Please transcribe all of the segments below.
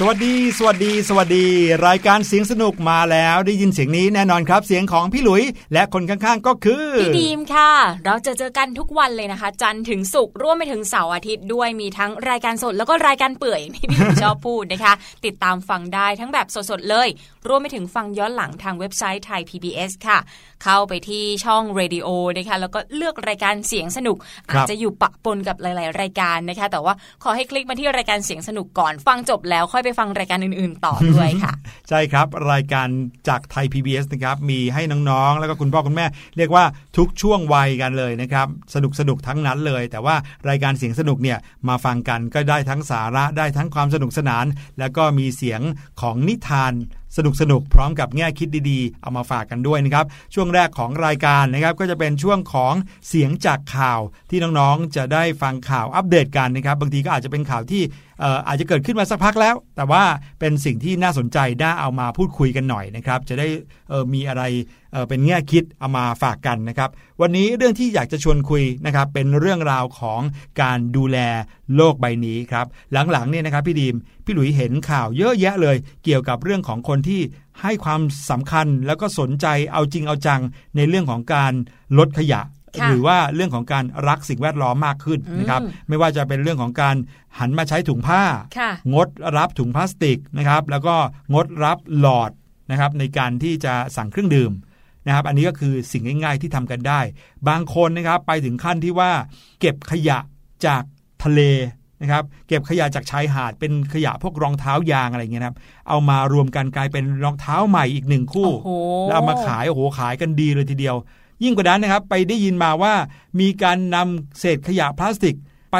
สวัสดี สวัสดี สวัสดี รายการเสียงสนุกมาแล้วได้ยินเสียงนี้แน่นอนครับ เสียงของพี่หลุย และคนข้างๆก็คือ พี่ดีมค่ะ เราจะเจอกันทุกวันเลยนะคะ จันทร์ถึงศุกร์ร่วมไปถึงเสาร์อาทิตย์ด้วยมีทั้งรายการสดแล้วก็รายการเปื่อยที่พี่หลุยชอบพูดนะคะ ติดตามฟังได้ทั้งแบบสดๆเลย รวมไปถึงฟังย้อนหลังทางเว็บไซต์ไทย PBS ค่ะ เข้าไปที่ช่องเรดิโอนะคะแล้วก็เลือกรายการเสียงสนุกครัอาบจจะอยู่ปะปนกับหลาย ๆ รายการนะคะ แต่ว่าขอให้คลิกมาที่รายการเสียงสนุกก่อนฟังจบแล้วค่อยไปฟังรายการอื่น ๆ ต่อด้วยค่ะ ใช่ครับรายการจากไทย PBS นะครับมีให้น้องๆ แล้วก็คุณพ่อคุณแม่ เรียกว่าทุกช่วงวัยกันเลยนะครับ สนุกสนุกทั้งนั้นเลย แต่ว่ารายการเสียงสนุกเนี่ยมาฟังกันก็ได้ทั้งสาระได้ทั้งความสนุกสนาน แล้วก็มีเสียงของนิทาน สนุกสนุกพร้อมกับแง่คิดดีๆ เอามาฝากกันด้วยนะครับ ช่วงแรกของรายการนะครับ ก็จะเป็นช่วงของเสียงจากข่าวที่น้องๆจะได้ฟังข่าวอัปเดตกันนะครับ บางทีก็อาจจะเป็นข่าวที่อออาจจะเกิดขึ้นมาสักพักแล้ว แต่ว่าเป็นสิ่งที่น่าสนใจน่าเอามาพูดคุยกันหน่อยนะครับ จะได้มีอะไรเเป็นแง่คิดเอามาฝากกันนะครับ วันนี้เรื่องที่อยากจะชวนคุยนะครับเป็นเรื่องราวของการดูแล โลกใบนี้ครับ หลังๆเนี่ยนะครับพี่ดีมพี่หลุยเห็นข่าวเยอะแยะเลย เกี่ยวกับเรื่องของคนที่ให้ความสำคัญแล้วก็สนใจเอาจริงเอาจังในเรื่องของการลดขยะค่ะหรือว่าเรื่องของการรักสิ่งแวดล้อมมากขึ้นนะครับอืมไม่ว่าจะเป็นเรื่องของการหันมาใช้ถุงผ้าค่ะงดรับถุงพลาสติกนะครับแล้วก็งดรับหลอดนะครับในการที่จะสั่งเครื่องดื่มนะครับอันนี้ก็คือสิ่งง่ายๆที่ทำกันได้ บางคนนะครับไปถึงขั้นที่ว่า เก็บขยะจาก ทะเลนะครับเก็บขยะจากชายหาดเป็นขยะพวกรองเท้ายางอะไรเงี้ยนะครับเอามารวมกันกลายเป็นรองเท้าใหม่อีกหนึ่งคู่โอ้โหแล้วเอามาขายโอ้โหขายกันดีเลยทีเดียว ยิ่งกว่านั้นนะครับไปได้ยินมาว่ามีการนำเศษขยะพลาสติกไป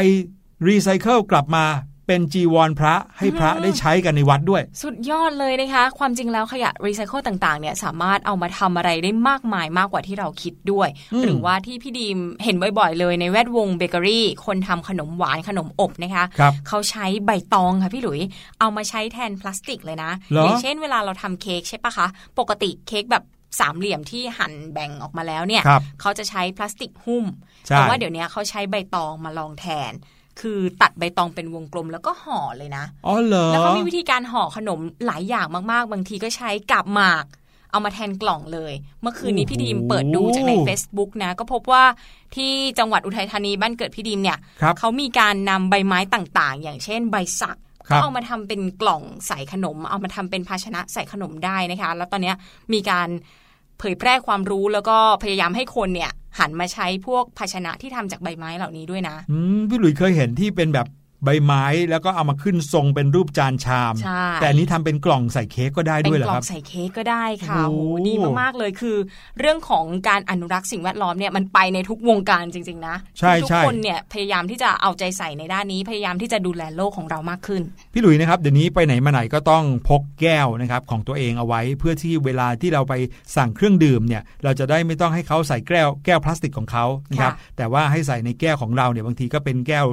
รีไซเคิลกลับมา เป็นจีวรพระให้พระได้ใช้กันในวัดด้วย สุดยอดเลยนะคะ ความจริงแล้วขยะรีไซเคิลต่างๆเนี่ยสามารถเอามาทำอะไรได้มากมายมากกว่าที่เราคิดด้วยอืมหรือว่าที่พี่ดีมเห็นบ่อยๆ เลยในแวดวงเบเกอรี่ คนทำขนมหวานขนมอบนะคะครับเขาใช้ใบตองค่ะพี่หลุย เอามาใช้แทนพลาสติกเลยนะเหรอออย่างเช่นเวลาเราทำเค้กใช่ปะคะ ปกติเค้กแบบสามเหลี่ยมที่หั่นแบ่งออกมาแล้วเนี่ยครับเขาจะใช้พลาสติกหุ้มใช่แต่ว่าเดี๋ยวนี้เขาใช้ใบตองมาลองแทน คือตัดใบตองเป็นวงกลมแล้วก็ห่อเลยนะอ๋อเหรอแล้วเขามีวิธีการห่อขนมหลายอย่างมากๆ บางทีก็ใช้กาบหมาก เอามาแทนกล่องเลย เมื่อคืนนี้พี่ดีมเปิดดูจากใน Facebook นะ ก็พบว่าที่จังหวัดอุทัยธานีบ้านเกิดพี่ดีมเนี่ยครับเขามีการนำใบไม้ต่างๆ อย่างเช่น ใบสักครัก็บเอามาทำเป็นกล่องใส่ขนม เอามาทำเป็นภาชนะใส่ขนมได้นะคะ แล้วตอนเนี้ยมีการเผยแพร่ความรู้แล้วก็พยายามให้คนเนี่ย หันมาใช้พวกภาชนะที่ทำจากใบไม้เหล่านี้ด้วยนะ อืมพี่หลุยเคยเห็นที่เป็นแบบ ใบไม้แล้วก็เอามาขึ้นทรงเป็นรูปจานชามใช่แต่อันนี้ทำเป็นกล่องใส่เค้กก็ได้เป็นด้วยเหรกอล่อครังบใส่เค้กก็ได้ค่ะโอ้โอ้โหโหดีมากๆเลยคือ เรื่องของการอนุรักษ์สิ่งแวดล้อมเนี่ยมันไปในทุกวงการจริง ๆ นะใช่ทุกใช่คนเนี่ยพยายามที่จะเอาใจใส่ในด้านนี้พยายามที่จะดูแลโลกของเรามากขึ้น พี่หลุยนะครับเดี๋ยวนี้ไปไหนมาไหนก็ต้องพกแก้วนะครับของตัวเองเอาไว้ เพื่อที่เวลาที่เราไปสั่งเครื่องดื่มเนี่ยเราจะได้ไม่ต้องให้เขาใส่แก้วแก้วพลาสติกของเขานะครับค่ะแต่ว่าให้ใส่ในแก้วของเราเนี่ยบางทีก็เป็นแก้ว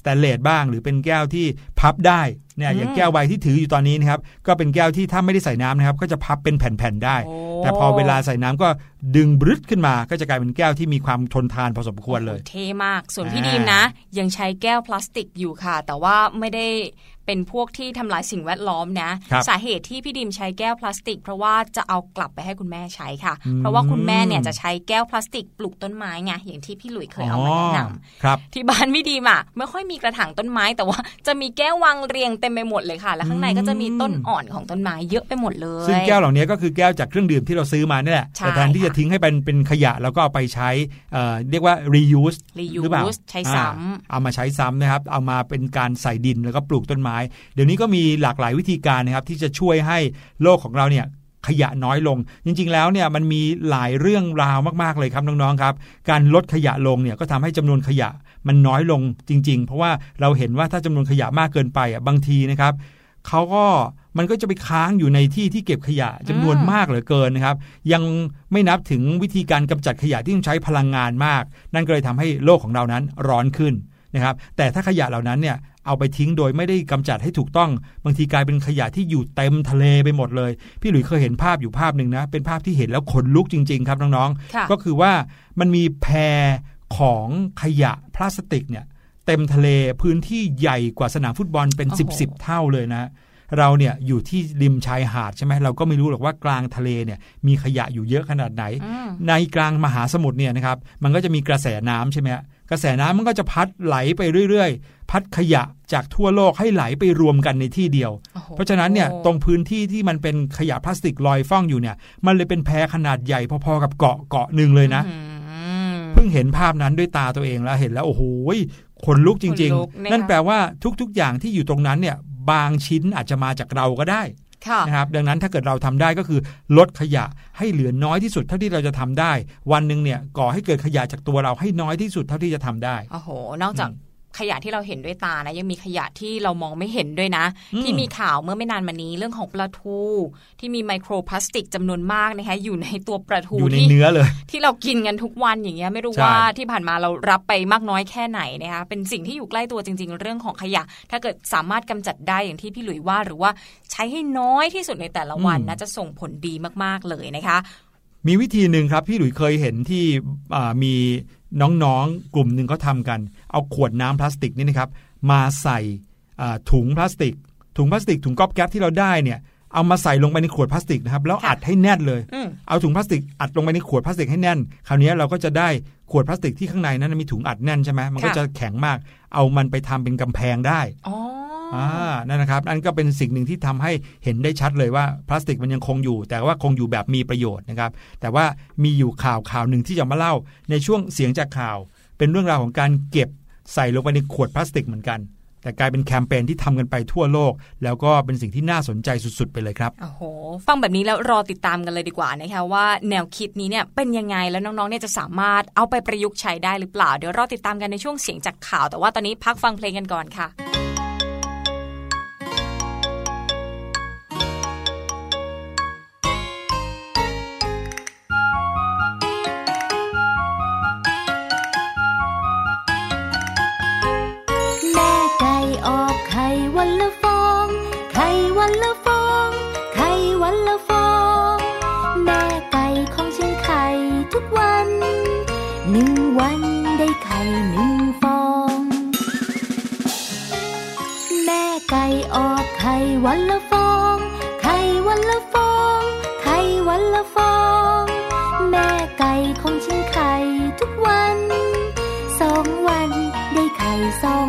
สแตนเลสบ้าง หรือเป็นแก้วที่พับได้เนี่ยอย่างแก้วใบที่ถืออยู่ตอนนี้นะครับก็เป็นแก้วที่ถ้าไม่ได้ใส่น้ำนะครับ ก็จะพับเป็นแผ่นๆได้โอ้แต่พอเวลาใส่น้ำก็ดึงบรึดขึ้นมา ก็จะกลายเป็นแก้วที่มีความทนทานพอสมควรเลยโอ้โหเท่มากส่วนพี่อ่าดีมนะ ยังใช้แก้วพลาสติกอยู่ค่ะ แต่ว่าไม่ได้ เป็นพวกที่ทำลายสิ่งแวดล้อมนะครับสาเหตุที่พี่ดิมใช้แก้วพลาสติก เพราะว่าจะเอากลับไปให้คุณแม่ใช้ค่ะอืมเพราะว่าคุณแม่เนี่ยจะใช้แก้วพลาสติกปลูกต้นไม้ไงอย่างที่พี่หลุยเคยเอามาแนะนำครับที่บ้านพี่ดีมอะไม่ค่อยมีกระถางต้นไม้ แต่ว่าจะมีแก้ววางเรียงเต็มไปหมดเลยค่ะ แล้วข้างในก็จะมีต้นอ่อนของต้นไม้เยอะไปหมดเลย ซึ่งแก้วเหล่านี้ก็คือแก้วจากเครื่องดื่มที่เราซื้อมานี่แหละใช่แต่แทนที่จะทิ้งให้เป็นเป็นขยะแล้วก็เอาไปใช้เอ่อเรียกว่า reuse หรือเปล่า reuse ใช้ซ้อ่าเอามาใช้ซ้ำนะครับเอามาเป็นการใส่ดินแล้วก็ปลูกต้นไม้เดี๋ยวนี้ก็มีหลากหลายวิธีการนะครับที่จะช่วยให้โลกของเราเนี่ยขยะน้อยลง จริง ๆ แล้วเนี่ยมันมีหลายเรื่องราวมากๆเลยครับน้องๆครับ การลดขยะลงเนี่ยก็ทำให้จำนวนขยะมันน้อยลงจริง ๆ เพราะว่าเราเห็นว่าถ้าจำนวนขยะมากเกินไปอะบางทีนะครับเขาก็มันก็จะไปค้างอยู่ในที่ที่เก็บขยะจำนวนมากเหลือเกินนะครับ ยังไม่นับถึงวิธีการกำจัดขยะที่ต้องใช้พลังงานมาก นั่นก็เลยทำให้โลกของเรานั้นร้อนขึ้นนะครับ แต่ถ้าขยะเหล่านั้นเนี่ย เอาไปทิ้งโดยไม่ได้กำจัดให้ถูกต้อง บางทีกลายเป็นขยะที่อยู่เต็มทะเลไปหมดเลย พี่หลุยส์เคยเห็นภาพอยู่ภาพหนึ่งนะ เป็นภาพที่เห็นแล้วขนลุกจริง ๆ ครับน้องำค่ะๆก็คือว่ามันมีแพของขยะพลาสติกเนี่ยเต็มทะเลพื้นที่ใหญ่กว่าสนามฟุตบอลเป็นโอ้10บโหสิบเท่าเลยนะ เราเนี่ยอยู่ที่ริมชายหาดใช่ไหมเราก็ไม่รู้หรอกว่ากลางทะเลเนี่ยมีขยะอยู่เยอะขนาดไหนอืมในกลางมหาสมุทรเนี่ยนะครับมันก็จะมีกระแสน้ำใช่ไหมฮะกระแสน้ำมันก็จะพัดไหลไปเรื่อยๆ พัดขยะจากทั่วโลกให้ไหลไปรวมกันในที่เดียวโอ้โหเพราะฉะนั้นเนี่ยตรงพื้นที่ที่มันเป็นขยะพลาสติกลอยฟ่องอยู่เนี่ย มันเลยเป็นแพขนาดใหญ่พอๆกับเกาะเกาะหนึ่งเลยนะอืมเพิ่งเห็นภาพนั้นด้วยตาตัวเองแล้วเห็นแล้วโอ้โหขนลุกจริงขนลุกนะคะๆนั่นแปลว่าทุกๆอย่างที่อยู่ตรงนั้นเนี่ย บางชิ้นอาจจะมาจากเราก็ได้ค่ะนะครับดังนั้นถ้าเกิดเราทำได้ก็คือลดขยะให้เหลือน้อยที่สุดเท่าที่เราจะทำได้ วันหนึ่งเนี่ยก่อให้เกิดขยะจากตัวเราให้น้อยที่สุดเท่าที่จะทำได้โอ้โห นอกจาก ขยะที่เราเห็นด้วยตานะยังมีขยะที่เรามองไม่เห็นด้วยนะอืมที่มีข่าวเมื่อไม่นานมานี้เรื่องของปลาทูที่มีไมโครพลาสติกจำนวนมากนะคะอยู่ในตัวปลาทูอยู่ในที่เนื้อเลย ที่เรากินกันทุกวันอย่างเงี้ยไม่รู้ใช่ว่าที่ผ่านมาเรารับไปมากน้อยแค่ไหนนะคะเป็นสิ่งที่อยู่ใกล้ตัวจริง ๆ เรื่องของขยะ ถ้าเกิดสามารถกำจัดได้อย่างที่พี่หลุยว่าหรือว่าใช้ให้น้อยที่สุดในแต่ละวันนะจะส่งผลดีมากๆเลยนะคะมีวิธีหนึ่งครับพี่หลุยเคยเห็นที่อ่ามีน้องๆ กลุ่มหนึ่งเขาทำกัน เอาขวดน้ำพลาสติกนี่นะครับมาใส่อ่าถุงพลาสติก ถุงพลาสติกถุงก๊อบแก๊บที่เราได้เนี่ยเอามาใส่ลงไปในขวดพลาสติกนะครับแล้วค่ะอัดให้แน่นเลยอืมเอาถุงพลาสติกอัดลงไปในขวดพลาสติกให้แน่น คราวนี้เราก็จะได้ขวดพลาสติกที่ข้างในนั้นมีถุงอัดแน่นใช่ไหมมันก็ค่ะจะแข็งมาก เอามันไปทำเป็นกำแพงได้ อ่านั่นนะครับนั่นก็เป็นสิ่งหนึ่งที่ทำให้เห็นได้ชัดเลยว่าพลาสติกมันยังคงอยู่ แต่ว่าคงอยู่แบบมีประโยชน์นะครับ แต่ว่ามีอยู่ข่าวข่าวหนึ่งที่จะมาเล่า ในช่วงเสียงจากข่าว เป็นเรื่องราวของการเก็บใส่ลงไปในขวดพลาสติกเหมือนกัน แต่กลายเป็นแคมเปญที่ทำกันไปทั่วโลก แล้วก็เป็นสิ่งที่น่าสนใจสุด ๆ ไปเลยครับโอ้โหฟังแบบนี้แล้วรอติดตามกันเลยดีกว่านะคะว่าแนวคิดนี้เนี่ยเป็นยังไงแล้วน้องๆเนี่ยจะสามารถเอาไปประยุกต์ใช้ได้หรือเปล่า เดี๋ยวรอติดตามกันในช่วงเสียงจากข่าว แต่ว่าตอนนี้พักฟังเพลงกันก่อนค่ะ วันละฟอง ไข่วันละฟอง ไข่วันละฟอง แม่ไก่ของฉันไข่ทุกวัน สองวันได้ไข่สอง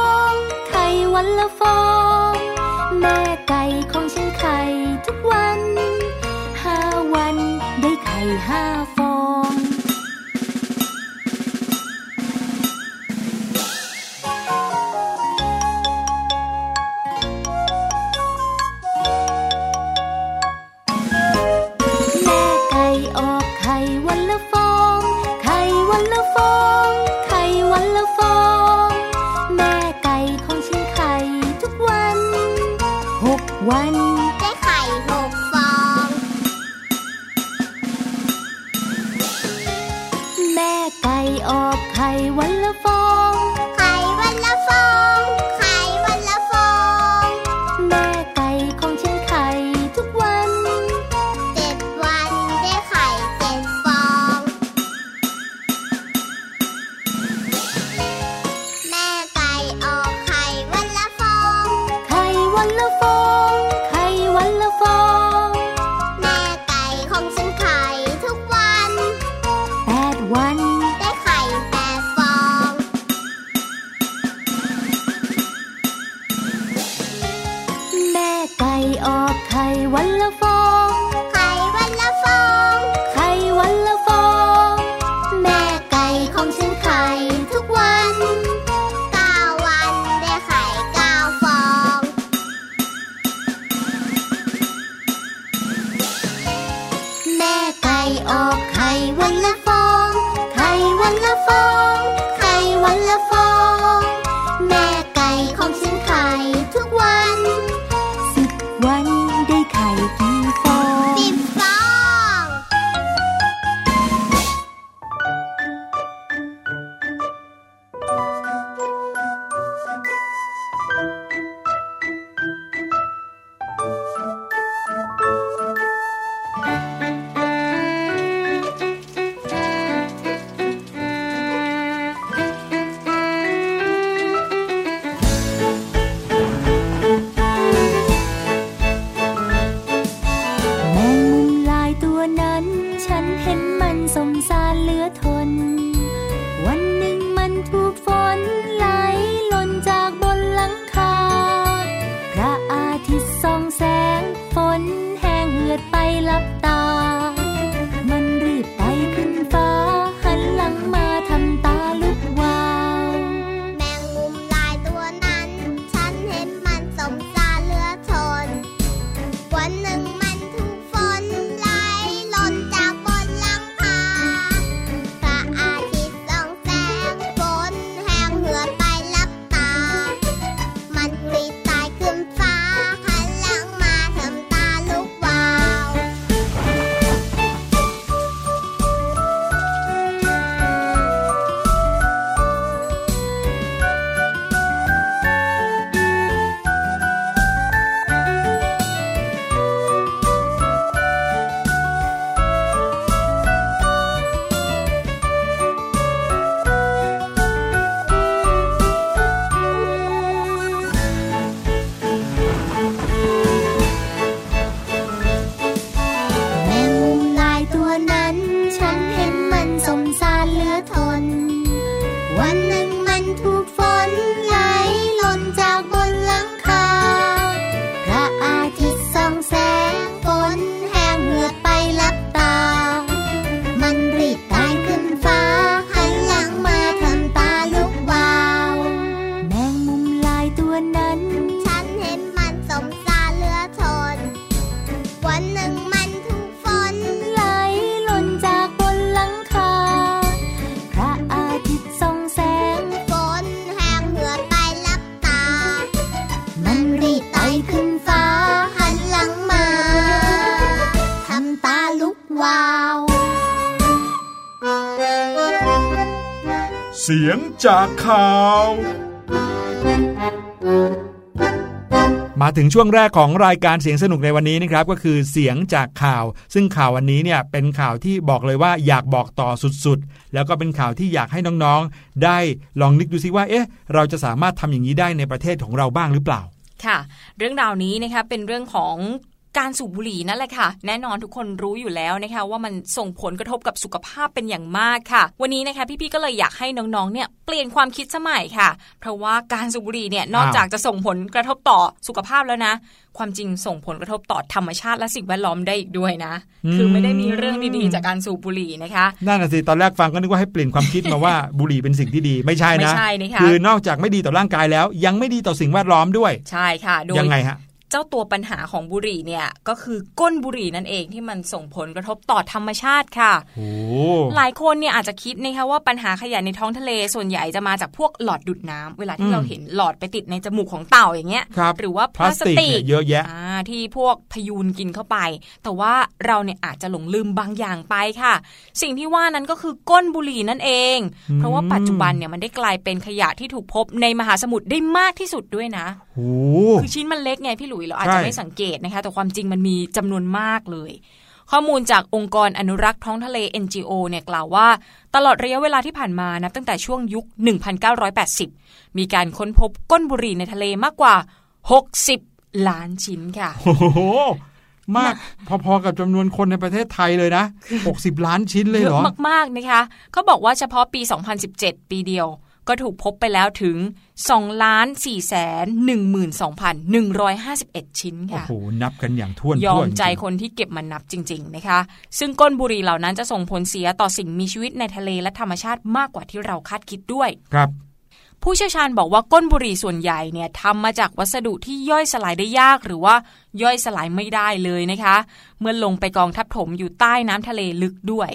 你了风。 จากข่าว มาถึงช่วงแรกของรายการเสียงสนุกในวันนี้นะครับ ก็คือเสียงจากข่าว ซึ่งข่าววันนี้เนี่ยเป็นข่าวที่บอกเลยว่าอยากบอกต่อสุดๆ แล้วก็เป็นข่าวที่อยากให้น้องๆ ได้ลองนึกดูซิว่า เอ๊ะ เราจะสามารถทำอย่างนี้ได้ในประเทศของเราบ้างหรือเปล่าค่ะ เรื่องราวนี้นะคะเป็นเรื่องของ การสูบบุหรี่นั่นแหละค่ะ แน่นอนทุกคนรู้อยู่แล้วนะคะว่ามันส่งผลกระทบกับสุขภาพเป็นอย่างมากค่ะ วันนี้นะคะพี่ๆก็เลยอยากให้น้องๆเนี่ยเปลี่ยนความคิดสมัยค่ะ เพราะว่าการสูบบุหรี่เนี่ยนอกจากจะส่งผลกระทบต่อสุขภาพแล้วนะ ความจริงส่งผลกระทบต่อธรรมชาติและสิ่งแวดล้อมได้อีกด้วยนะ คือไม่ได้มีเรื่องดีๆจากการสูบบุหรี่นะคะนั่นน่ะสิตอนแรกฟังก็นึกว่าให้เปลี่ยนความคิดมาว่าบุหรี่เป็นสิ่งที่ดีไม่ใช่ไม่นะใช่นะคะคือนอกจากไม่ดีต่อร่างกายแล้ว ยังไม่ดีต่อสิ่งแวดล้อมด้วย ใช่ค่ะโดยยังไงฮะ เจ้าตัวปัญหาของบุหรี่เนี่ยก็คือก้นบุหรี่นั่นเองที่มันส่งผลกระทบต่อธรรมชาติค่ะโอ้หลายคนเนี่ยอาจจะคิดนะคะว่าปัญหาขยะในท้องทะเลส่วนใหญ่จะมาจากพวกหลอดดูดน้ำเวลาที่เราเห็นหลอดไปติดในจมูกของเต่าอย่างเงี้ยครับหรือว่าพพลาลาสสติกติกเนี่ยเยอะแยะอ่าที่พวกพยูนกินเข้าไป แต่ว่าเราเนี่ยอาจจะหลงลืมบางอย่างไปค่ะ สิ่งที่ว่านั้นก็คือก้นบุหรี่นั่นเองอืมเพราะว่าปัจจุบันเนี่ยมันได้กลายเป็นขยะที่ถูกพบในมหาสมุทรได้มากที่สุดด้วยนะโอ้คือชิ้นมันเล็กไงพี่หลุยเราอาจใช่จะไม่สังเกตนะคะ แต่ความจริงมันมีจำนวนมากเลย ข้อมูลจากองค์กรอนุรักษ์ท้องทะเล NGO เนี่ยกล่าวว่า ตลอดระยะเวลาที่ผ่านมานับตั้งแต่ช่วงยุค 1980 มีการค้นพบก้นบุหรี่ในทะเลมากกว่า 60 ล้านชิ้นค่ะโอ้โหมากพอๆกับจำนวนคนในประเทศไทยเลยนะ 60 ล้านชิ้นเลยเยเหรออะมากๆนะคะเขาบอกว่าเฉพาะปี 2017 ปีเดียว ก็ถูกพบไปแล้วถึง 2 ล้าน4แสน12,151 ชิ้นโอ้ค่ะโห นับกันอย่างท่วนยอท่วมนใจคนที่เก็บมานับจริง ๆ นะคะ ซึ่งก้นบุหรี่เหล่านั้นจะส่งผลเสียต่อสิ่งมีชีวิตในทะเลและธรรมชาติมากกว่าที่เราคาดคิดด้วย ครับ ผู้เชี่ยวชาญบอกว่าก้นบุหรี่ส่วนใหญ่เนี่ยทำมาจากวัสดุที่ย่อยสลายได้ยากหรือว่าย่อยสลายไม่ได้เลยนะคะ เมื่อลงไปกองทับถมอยู่ใต้น้ำทะเลลึกด้วย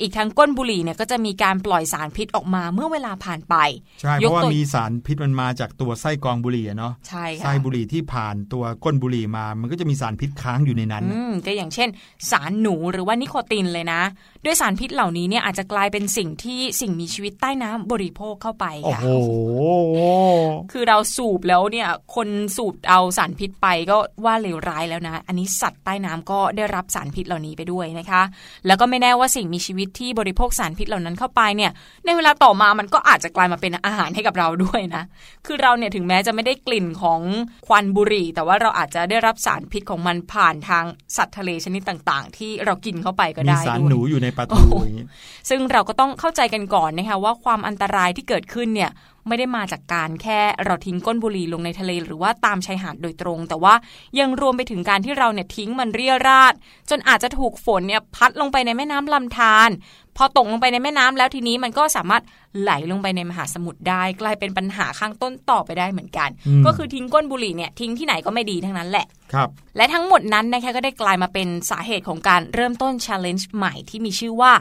อีกทั้งก้นบุหรี่เนี่ยก็จะมีการปล่อยสารพิษออกมาเมื่อเวลาผ่านไป ใช่ เพยกราะว่าตัวมีสารพิษมันมาจากตัวไส้กรองบุหรี่อะเนาะใช่ค่ะไส้บุหรี่ที่ผ่านตัวก้นบุหรี่มา มันก็จะมีสารพิษค้างอยู่ในนั้นอืมก็อย่างเช่น สารหนูหรือว่านิโคตินเลยนะด้วยสารพิษเหล่านี้เนี่ยอาจจะกลายเป็นสิ่งที่สิ่งมีชีวิตใต้น้ำบริโภคเข้าไปโอ้ค่ะโหคือเราสูบแล้วเนี่ยคนสูบเอาสารพิษไปก็ว่าเลวร้ายแล้วนะ อันนี้สัตว์ใต้น้ำก็ได้รับสารพิษเหล่านี้ไปด้วยนะคะ แล้วก็ไม่แน่ว่าสิ่งมีชีวิตที่บริโภคสารพิษเหล่านั้นเข้าไปเนี่ย ในเวลาต่อมามันก็อาจจะกลายมาเป็นอาหารให้กับเราด้วยนะ คือเราเนี่ยถึงแม้จะไม่ได้กลิ่นของควันบุหรี่ แต่ว่าเราอาจจะได้รับสารพิษของมันผ่านทางสัตว์ทะเลชนิดต่าง ๆ ที่เรากินเข้าไปก็มีได้สารด้วยหนูอยู่ในปลาโอ้ทูโหอย่างนี้ซึ่งเราก็ต้องเข้าใจกันก่อนนะคะว่าความอันตรายที่เกิดขึ้นเนี่ย ไม่ได้มาจากการแค่เราทิ้งก้นบุหรี่ลงในทะเลหรือว่าตามชายหาดโดยตรง แต่ว่ายังรวมไปถึงการที่เราเนี่ยทิ้งมันเรี่ยราดจนอาจจะถูกฝนเนี่ยพัดลงไปในแม่น้ำลำธารพอตกลงไปในแม่น้ำแล้วทีนี้มันก็สามารถไหลลงไปในมหาสมุทรได้ กลายเป็นปัญหาข้างต้นต่อไปได้เหมือนกันอืมก็คือทิ้งก้นบุหรี่เนี่ยทิ้งที่ไหนก็ไม่ดีทั้งนั้นแหละครับและทั้งหมดนั้นนะคะก็ได้กลายมาเป็นสาเหตุของการเริ่มต้น challenge ใหม่ที่มีชื่อว่า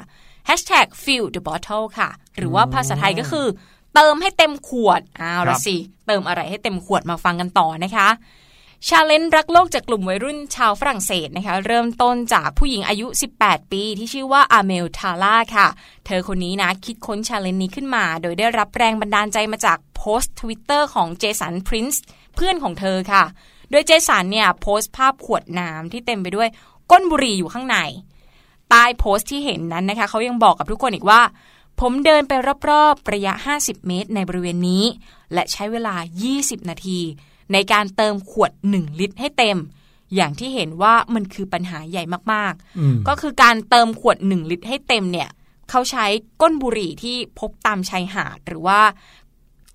hashtag fill the bottle ค่ะ หรือว่าภาษาไทยก็คือ เติมให้เต็มขวดอ้าวครัละบสิเติมอะไรให้เต็มขวดมาฟังกันต่อนะคะ challenge รักโลกจากกลุ่มวัยรุ่นชาวฝรั่งเศสนะคะเริ่มต้นจากผู้หญิงอายุ 18 ปีที่ชื่อว่าอาเมลทาร่าค่ะ เธอคนนี้นะคิดค้น challenge นี้ขึ้นมา โดยได้รับแรงบันดาลใจมาจากโพสต์ทวิตเตอร์ของเจสันพรินซ์เพื่อนของเธอค่ะ โดยเจสันเนี่ยโพสต์ภาพขวดน้ำที่เต็มไปด้วยก้นบุหรี่อยู่ข้างในใต้โพสต์ที่เห็นนั้นนะคะเขายังบอกกับทุกคนอีกว่า ผมเดินไปรอบๆ ระยะ 50 เมตรในบริเวณนี้ และใช้เวลา 20 นาที ในการเติมขวด 1 ลิตรให้เต็ม อย่างที่เห็นว่ามันคือปัญหาใหญ่มากอืมๆก็คือการเติมขวด 1 ลิตรให้เต็มเนี่ย เขาใช้ก้นบุหรี่ที่พบตามชายหาดหรือว่า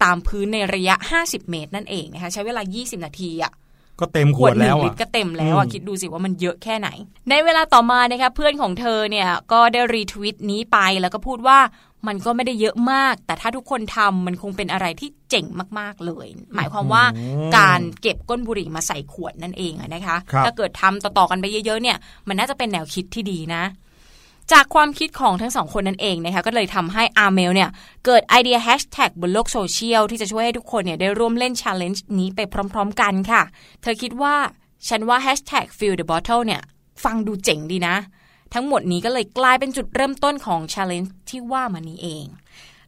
ตามพื้นในระยะ 50 เมตรนั่นเองนะคะ ใช้เวลา 20 นาทีอะ ก็เต็มขขววดดหนึ่แล้วงลิอะตรก็เต็มแล้วอะอืมคิดดูสิว่ามันเยอะแค่ไหน ในเวลาต่อมานะคะเพื่อนของเธอเนี่ยก็ได้รีทวิตนี้ไปแล้วก็พูดว่ามันก็ไม่ได้เยอะมาก แต่ถ้าทุกคนทำมันคงเป็นอะไรที่เจ๋งมาก ๆ เลย หมายความว่าการเก็บก้นบุหรี่มาใส่ขวดนั่นเองอะนะคะครับถ้าเกิดทำต่อ ๆ กันไปเยอะ ๆ เนี่ย มันน่าจะเป็นแนวคิดที่ดีนะ จากความคิดของทั้งสองคนนั่นเองนะคะก็เลยทำให้อาร์เมลเนี่ยเกิดไอเดียแฮชแท็กบนโลกโซเชียลที่จะช่วยให้ทุกคนเนี่ยได้ร่วมเล่น challenge นี้ไปพร้อม ๆ กันค่ะ เธอคิดว่าฉันว่าแฮชแท็ก fill the bottle เนี่ยฟังดูเจ๋งดีนะ ทั้งหมดนี้ก็เลยกลายเป็นจุดเริ่มต้นของ challenge ที่ว่ามานี้เอง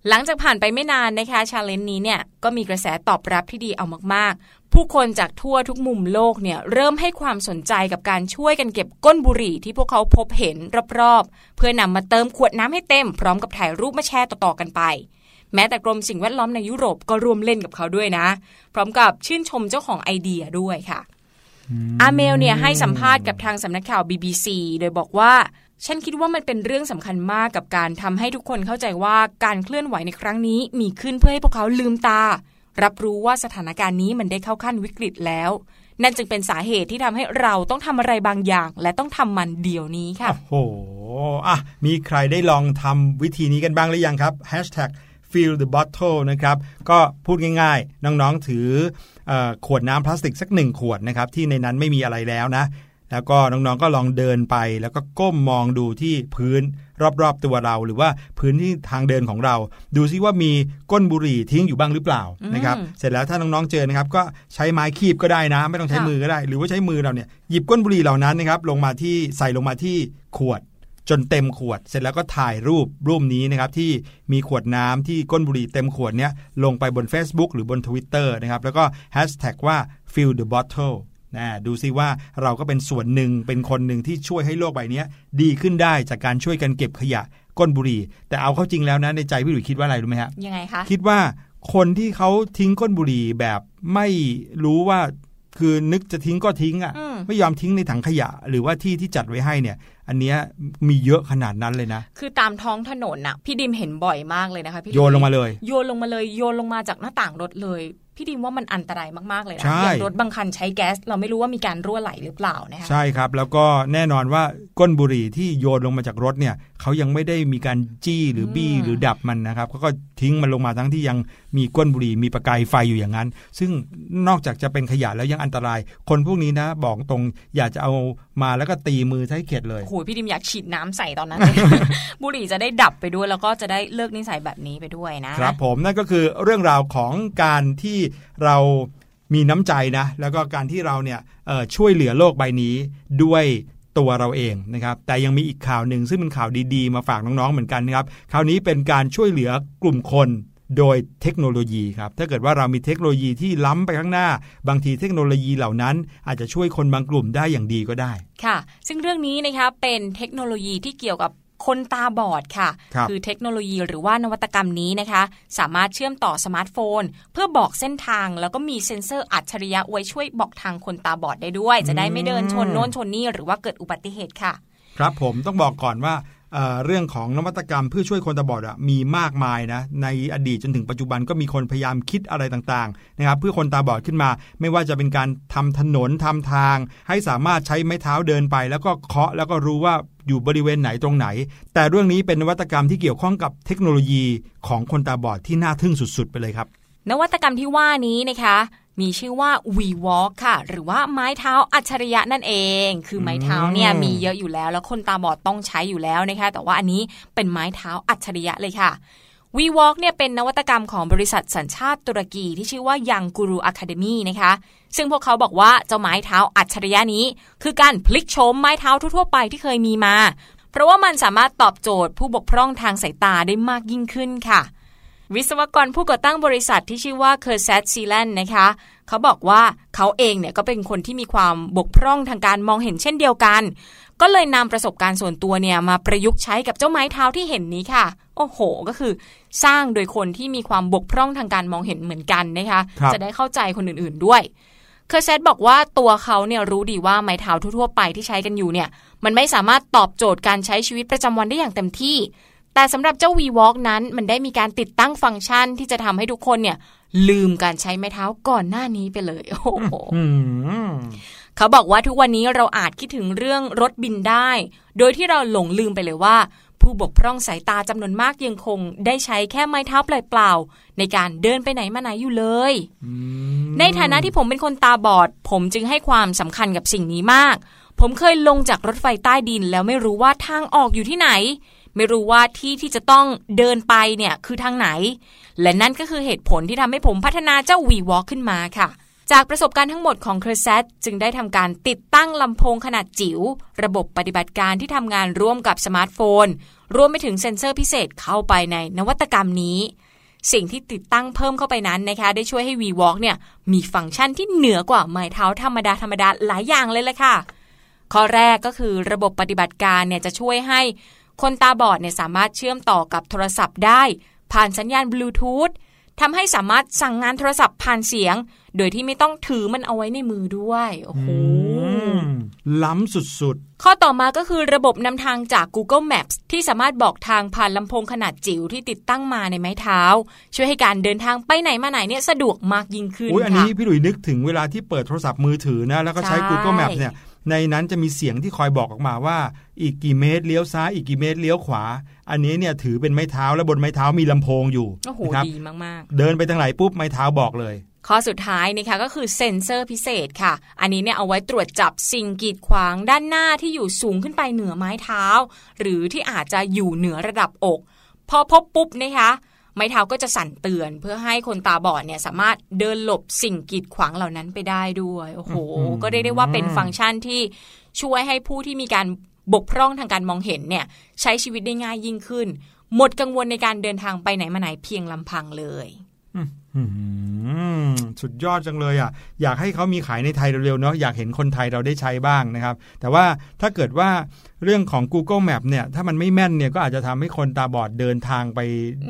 หลังจากผ่านไปไม่นานนะคะ Challenge นี้เนี่ยก็มีกระแสตอบรับที่ดีเอามากๆ ผู้คนจากทั่วทุกมุมโลกเนี่ยเริ่มให้ความสนใจกับการช่วยกันเก็บก้นบุหรี่ที่พวกเขาพบเห็นรอบๆ เพื่อนำมาเติมขวดน้ำให้เต็ม พร้อมกับถ่ายรูปมาแชร์ต่อๆกันไป แม้แต่กรมสิ่งแวดล้อมในยุโรปก็ร่วมเล่นกับเขาด้วยนะ พร้อมกับชื่นชมเจ้าของไอเดียด้วยค่ะอาเมลเนี่ยให้สัมภาษณ์กับทางสำนักข่าว BBC โดยบอกว่า ฉันคิดว่ามันเป็นเรื่องสำคัญมากกับการทำให้ทุกคนเข้าใจว่าการเคลื่อนไหวในครั้งนี้มีขึ้นเพื่อให้พวกเขาลืมตา รับรู้ว่าสถานการณ์นี้มันได้เข้าขั้นวิกฤตแล้ว นั่นจึงเป็นสาเหตุที่ทำให้เราต้องทำอะไรบางอย่าง และต้องทำมันเดี๋ยวนี้ค่ะโอ้โหอะมีใครได้ลองทำวิธีนี้กันบ้างหรือยังครับ Hashtag fill the bottle นะครับ ก็พูดง่ายๆ น้องๆ ถืออขวดน้ำพลาสติกสักหนึ่งขวดนะครับ ที่ในนั้นไม่มีอะไรแล้วนะ แล้วก็น้องๆก็ลองเดินไป แล้วก็ก้มมองดูที่พื้นรอบๆตัวเรา หรือว่าพื้นที่ทางเดินของเรา ดูซิว่ามีก้นบุหรี่ทิ้งอยู่บ้างหรือเปล่านะครับเสร็จแล้วถ้าน้องๆเจอนะครับ ก็ใช้ไม้คีบก็ได้นะ ไม่ต้องใช้ค่ะมือก็ได้ หรือว่าใช้มือเราเนี่ยหยิบก้นบุหรี่เหล่านั้นนะครับลงมาที่ใส่ลงมาที่ขวดจนเต็มขวด เสร็จแล้วก็ถ่ายรูปรูปนี้นะครับที่มีขวดน้ำที่ก้นบุหรี่เต็มขวดเนี้ยลงไปบน Facebook หรือบน Twitter นะครับแล้วก็แฮชแท็กว่า fill the bottle นะดูซิว่าเราก็เป็นส่วนหนึ่งเป็นคนหนึ่งที่ช่วยให้โลกใบเนี้ยดีขึ้นได้จากการช่วยกันเก็บขยะก้นบุหรี่ แต่เอาเข้าจริงแล้วนะในใจพี่หลุยคิดว่าอะไรรู้ไหมฮะยังไงคะคิดว่าคนที่เขาทิ้งก้นบุหรี่แบบไม่รู้ว่าคือนึกจะทิ้งก็ทิ้งอะอืมไม่ยอมทิ้งในถังขยะ หรือว่าที่ที่จัดไว้ให้เนี่ย อันเนี้ยมีเยอะขนาดนั้นเลยนะ คือตามท้องถนนน่ะพี่ดิมเห็นบ่อยมากเลยนะคะพี่โยนลงมาเลย โยนลงมาเลยโยนลงมาจากหน้าต่างรถเลย พี่ดิมว่ามันอันตรายมากๆเลยนะใช่อย่างรถบางคันใช้แก๊ส เราไม่รู้ว่ามีการรั่วไหลหรือเปล่านะคะใช่ครับ แล้วก็แน่นอนว่าก้นบุหรี่ที่โยนลงมาจากรถเนี่ย เขายังไม่ได้มีการจี้หรือบี้อืมหรือดับมันนะครับเขาก็ทิ้งมันลงมาทั้งที่ยังมีก้นบุหรี่มีประกายไฟอยู่อย่างนั้น ซึ่งนอกจากจะเป็นขยะแล้วยังอันตราย คนพวกนี้นะ บอกตรงอยากจะเอามาแล้วก็ตีมือให้เข็ดเลยโอ้โหพี่ดิมอยากฉีดน้ำใส่ตอนนั้นเลยบุหรี่จะได้ดับไปด้วย แล้วก็จะได้เลิกนิสัยแบบนี้ไปด้วยนะครับผมนั่นก็คือเรื่องราวของการที่เรามีน้ำใจนะ แล้วก็การที่เราเนี่ยเอ่อช่วยเหลือโลกใบนี้ด้วย ตัวเราเองนะครับ แต่ยังมีอีกข่าวหนึ่งซึ่งเป็นข่าวดีๆ มาฝากน้องๆเหมือนกันนะครับคราวนี้เป็นการช่วยเหลือกลุ่มคนโดยเทคโนโลยีครับ ถ้าเกิดว่าเรามีเทคโนโลยีที่ล้ำไปข้างหน้า บางทีเทคโนโลยีเหล่านั้น อาจจะช่วยคนบางกลุ่มได้อย่างดีก็ได้ ค่ะ ซึ่งเรื่องนี้นะคะเป็นเทคโนโลยีที่เกี่ยวกับ คนตาบอดค่ะครับอเทคโนโลยีหรือว่านวัตกรรมนี้นะคะ สามารถเชื่อมต่อสมาร์ทโฟน เพื่อบอกเส้นทาง แล้วก็มีเซ็นเซอร์อัจฉริยะไว้ช่วยบอกทางคนตาบอดได้ด้วย จะได้ไม่เดินชนโน้นชนนี่หรือว่าเกิดอุบัติเหตุค่ะ ครับผมต้องบอกก่อนว่า เรื่องของนวัตกรรมเพื่อช่วยคนตาบอดอะมีมากมายนะในอดีตจนถึงปัจจุบันก็มีคนพยายามคิดอะไรต่างๆนะครับเพื่อคนตาบอดขึ้นมา ไม่ว่าจะเป็นการทำถนนทำทาง ให้สามารถใช้ไม้เท้าเดินไป แล้วก็เคาะแล้วก็รู้ว่าอยู่บริเวณไหนตรงไหน แต่เรื่องนี้เป็นนวัตกรรมที่เกี่ยวข้องกับเทคโนโลยีของคนตาบอดที่น่าทึ่งสุด ๆ ไปเลยครับ นวัตกรรมที่ว่านี้นะคะ มีชื่อว่า We Walk ค่ะ หรือว่าไม้เท้าอัจฉริยะนั่นเอง คือไม้เท้าเนี่ยอืมมีเยอะอยู่แล้ว แล้วคนตาบอดต้องใช้อยู่แล้วนะคะ แต่ว่าอันนี้เป็นไม้เท้าอัจฉริยะเลยค่ะ We Walk เนี่ยเป็นนวัตกรรมของบริษัทสัญชาติตุรกีที่ชื่อว่ายังกูรูอะคาเดมีนะคะ ซึ่งพวกเขาบอกว่าเจ้าไม้เท้าอัจฉริยะนี้ คือการพลิกโฉมไม้เท้าทั่วๆไปที่เคยมีมา เพราะว่ามันสามารถตอบโจทย์ผู้บกพร่องทางสายตาได้มากยิ่งขึ้นค่ะ วิศวกรผู้ก่อตั้งบริษัทที่ชื่อว่าเคอร์เซตซีแลนนะคะ เขาบอกว่าเขาเองเนี่ยก็เป็นคนที่มีความบกพร่องทางการมองเห็นเช่นเดียวกัน ก็เลยนำประสบการณ์ส่วนตัวเนี่ยมาประยุกต์ใช้กับเจ้าไม้เท้าที่เห็นนี้ค่ะ โอ้โห ก็คือสร้างโดยคนที่มีความบกพร่องทางการมองเห็นเหมือนกันนะคะครับจะได้เข้าใจคนอื่นๆด้วยเคอร์เซตบอกว่าตัวเขาเนี่ยรู้ดีว่าไม้เท้าทั่วๆไปที่ใช้กันอยู่เนี่ย มันไม่สามารถตอบโจทย์การใช้ชีวิตประจำวันได้อย่างเต็มที่ แต่สำหรับเจ้า V Walk นั้นมันได้มีการติดตั้งฟังก์ชันที่จะทำให้ทุกคนเนี่ย ลืมการใช้ไม้เท้าก่อนหน้านี้ไปเลยโอ้โหอืมเขาบอกว่าทุกวันนี้เราอาจคิดถึงเรื่องรถบินได้ โดยที่เราหลงลืมไปเลยว่า ผู้บกพร่องสายตาจำนวนมากยังคง ได้ใช้แค่ไม้เท้าเปล่าๆในการเดินไปไหนมาไหนอยู่เลย ในฐานะที่ผมเป็นคนตาบอด ผมจึงให้ความสำคัญกับสิ่งนี้มาก ผมเคยลงจากรถไฟใต้ดินแล้วไม่รู้ว่าทางออกอยู่ที่ไหน ไม่รู้ว่าที่ที่จะต้องเดินไปเนี่ยคือทางไหน และนั่นก็คือเหตุผลที่ทำให้ผมพัฒนาเจ้า WeWalk ขึ้นมาค่ะ จากประสบการณ์ทั้งหมดของเคอร์เซตจึงได้ทำการติดตั้งลำโพงขนาดจิ๋ว ระบบปฏิบัติการที่ทำงานร่วมกับสมาร์ทโฟน รวมไปถึงเซ็นเซอร์พิเศษเข้าไปในนวัตกรรมนี้สิ่งที่ติดตั้งเพิ่มเข้าไปนั้นนะคะ ได้ช่วยให้ V Walk เนี่ยมีฟังก์ชันที่เหนือกว่าไม้เท้าธรรมดาธรรมดาหลายอย่างเลยละค่ะ ข้อแรกก็คือระบบปฏิบัติการเนี่ยจะช่วยให้ คนตาบอดเนี่ยสามารถเชื่อมต่อกับโทรศัพท์ได้ ผ่านสัญญาณบลูทูธทำให้สามารถสั่งงานโทรศัพท์ผ่านเสียง โดยที่ไม่ต้องถือมันเอาไว้ในมือด้วยโอ้โหล้ำสุดข้อต่อมาก็คือระบบนำทางจาก Google Maps ที่สามารถบอกทางผ่านลำโพงขนาดจิ๋วที่ติดตั้งมาในไม้เท้า ช่วยให้การเดินทางไปไหนมาไหนเนี่ยสะดวกมากยิ่งขึ้ๆนอุ้ยอันค่ะนี้พี่หลุยนึกถึงเวลาที่เปิดโทรศัพท์มือถือนะ แล้วก็ใช้ใช่ Google Map เนี่ย ในนั้นจะมีเสียงที่คอยบอกออกมาว่า อีกกี่เมตรเลี้ยวซ้ายอีกกี่เมตรเลี้ยวขวา อันนี้เนี่ยถือเป็นไม้เท้าและบนไม้เท้ามีลำโพงอยู่โอ้โหนะครับดีมากเดินไปทางไหนปุ๊บไม้เท้าบอกเลยๆข้อสุดท้ายนะคะก็คือเซ็นเซอร์พิเศษค่ะ อันนี้เนี่ยเอาไว้ตรวจจับสิ่งกีดขวางด้านหน้าที่อยู่สูงขึ้นไปเหนือไม้เท้า หรือที่อาจจะอยู่เหนือระดับอก พอพบปุ๊บนะคะ ไม้เท้าก็จะสั่นเตือน เพื่อให้คนตาบอดเนี่ยสามารถเดินหลบสิ่งกีดขวางเหล่านั้นไปได้ด้วยโอ้โหอื้อหือก็เรียกได้ว่าเป็นฟังก์ชันที่ช่วยให้ผู้ที่มีการบกพร่องทางการมองเห็นเนี่ยใช้ชีวิตได้ง่ายยิ่งขึ้น หมดกังวลในการเดินทางไปไหนมาไหนเพียงลำพังเลยอืมสุดยอดจังเลยอะ อยากให้เขามีขายในไทยเร็วๆเนาะอยากเห็นคนไทยเราได้ใช้บ้างนะครับ แต่ว่าถ้าเกิดว่า เรื่องของ Google Map เนี่ยถ้ามันไม่แม่นเนี่ยก็อาจจะทำให้คนตาบอดเดินทางไป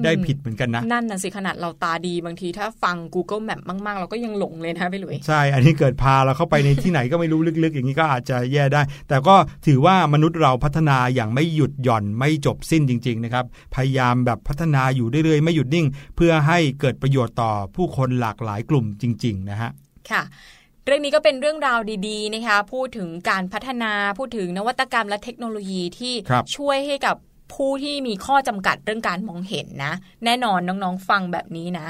ได้อืมผิดเหมือนกันนะ นั่นน่ะสิขนาดเราตาดีบางทีถ้าฟัง Google Map มาก ๆ เราก็ยังหลงเลยนะพี่หลุย ใช่ อันนี้เกิดพาเราเข้าไปในที่ไหนก็ไม่รู้ลึก ๆ อย่างนี้ก็อาจจะแย่ได้ แต่ก็ถือว่ามนุษย์เราพัฒนาอย่างไม่หยุดหย่อนไม่จบสิ้นจริง ๆ นะครับ พยายามแบบพัฒนาอยู่เรื่อยๆไม่หยุดนิ่ง เพื่อให้เกิดประโยชน์ต่อผู้คนหลากหลายกลุ่มจริง ๆ นะฮะค่ะ เรื่องนี้ก็เป็นเรื่องราวดีๆนะคะพูดถึงการพัฒนาพูดถึงนวัตกรรมและเทคโนโลยีที่ครับช่วยให้กับผู้ที่มีข้อจำกัดเรื่องการมองเห็นนะ แน่นอนน้องๆฟังแบบนี้นะ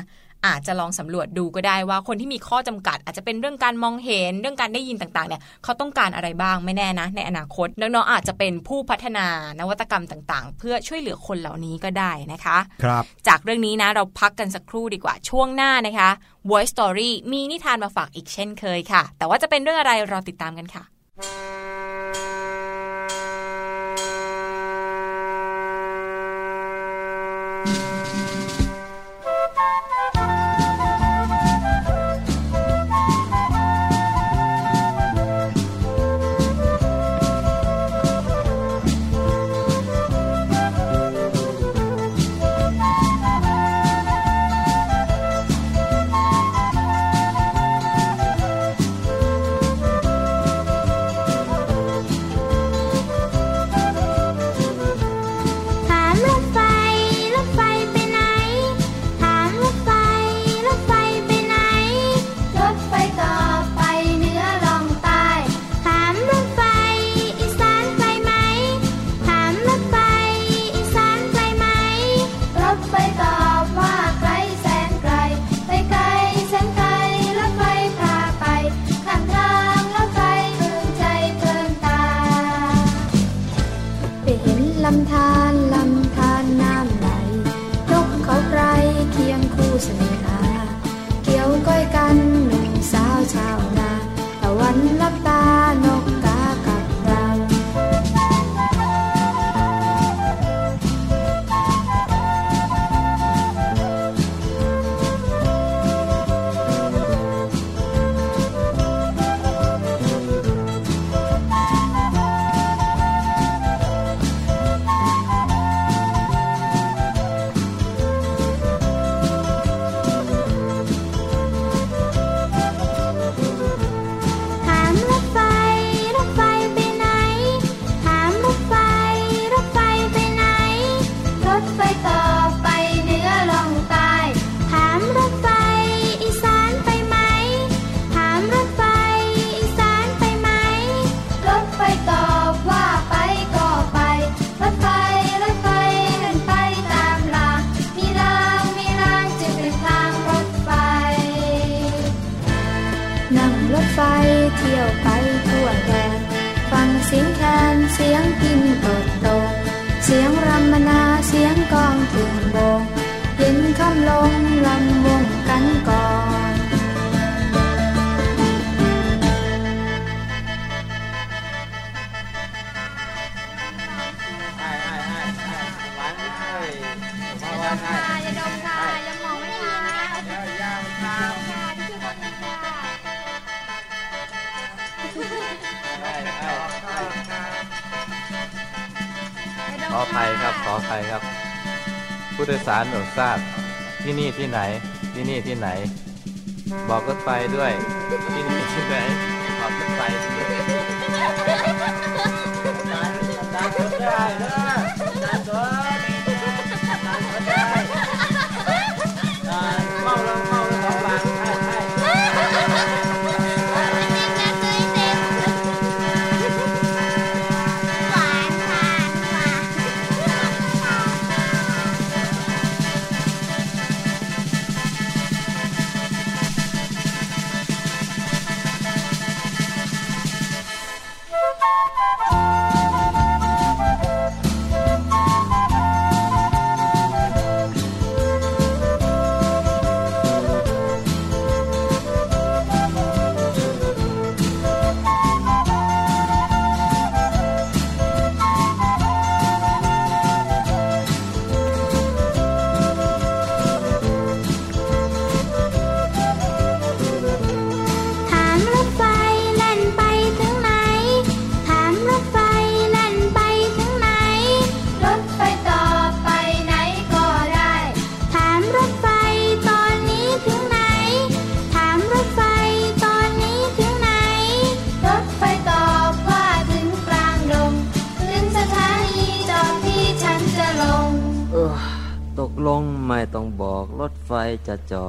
อาจจะลองสำรวจดูก็ได้ว่าคนที่มีข้อจำกัด อาจจะเป็นเรื่องการมองเห็นเรื่องการได้ยินต่างๆเนี่ยเขาต้องการอะไรบ้างไม่แน่นะ ในอนาคตน้องๆอาจจะเป็นผู้พัฒนานวัตกรรมต่างๆ เพื่อช่วยเหลือคนเหล่านี้ก็ได้นะคะ ครับ จากเรื่องนี้นะเราพักกันสักครู่ดีกว่าช่วงหน้านะคะ Voice Story มีนิทานมาฝากอีกเช่นเคยค่ะ แต่ว่าจะเป็นเรื่องอะไรรอติดตามกันค่ะ เห็ ผู้โดยสารโปรดทราบ ที่นี่ที่ไหน ที่นี่ที่ไหน บอกรถไฟด้วย ที่นี่ที่ไหนบอกรถไฟด้วย ถไฟ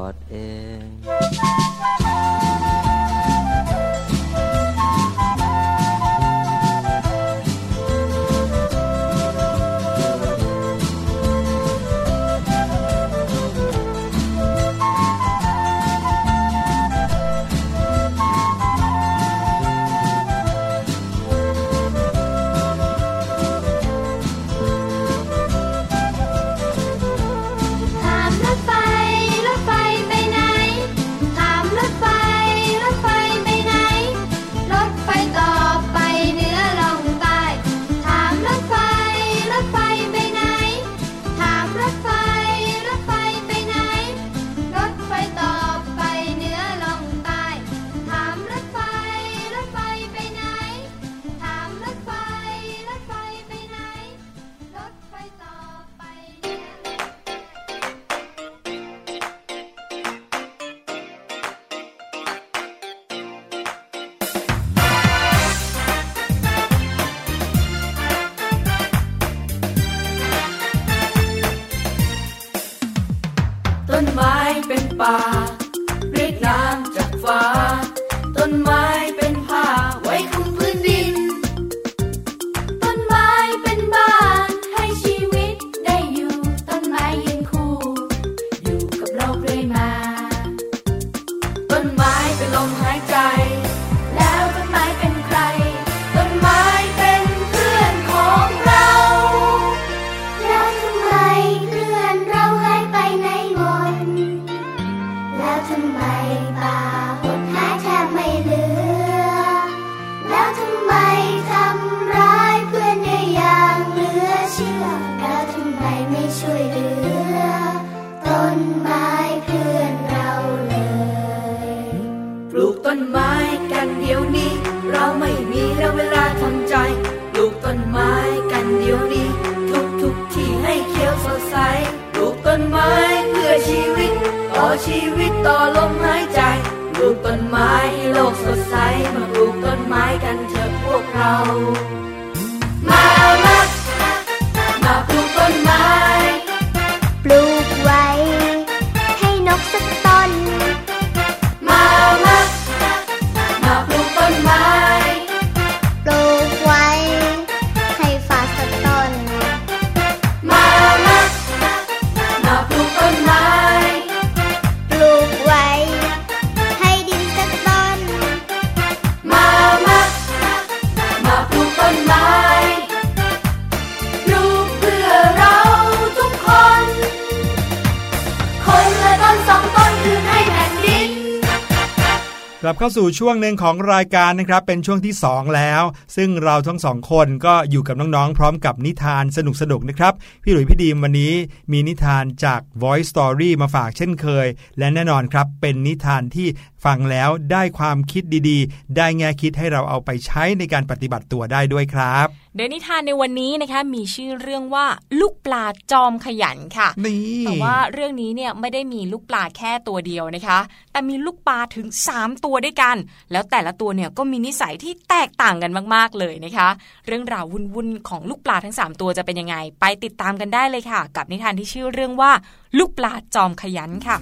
ช่วงหนึ่งของรายการนะครับเป็นช่วงที่ 2 แล้ว ซึ่งเราทั้งสองคนก็อยู่กับน้องๆ พร้อมกับนิทานสนุกๆนะครับ พี่หลุยพี่ดีมวันนี้มีนิทานจาก Voice Story มาฝากเช่นเคย และแน่นอนครับเป็นนิทานที่ ฟังแล้วได้ความคิดดีๆ ได้แง่คิดให้เราเอาไปใช้ในการปฏิบัติตัวได้ด้วยครับ โดยนิทานในวันนี้นะคะมีชื่อเรื่องว่าลูกปลาจอมขยันค่ะนี่แต่ว่าเรื่องนี้เนี่ยไม่ได้มีลูกปลาแค่ตัวเดียวนะคะ แต่มีลูกปลาถึง 3 ตัวด้วยกัน แล้วแต่ละตัวเนี่ยก็มีนิสัยที่แตกต่างกันมากๆเลยนะคะ เรื่องราววุ่นๆของลูกปลาทั้ง 3 ตัวจะเป็นยังไง ไปติดตามกันได้เลยค่ะ กับนิทานที่ชื่อเรื่องว่า ลูกปลาจอมขยันค่ะ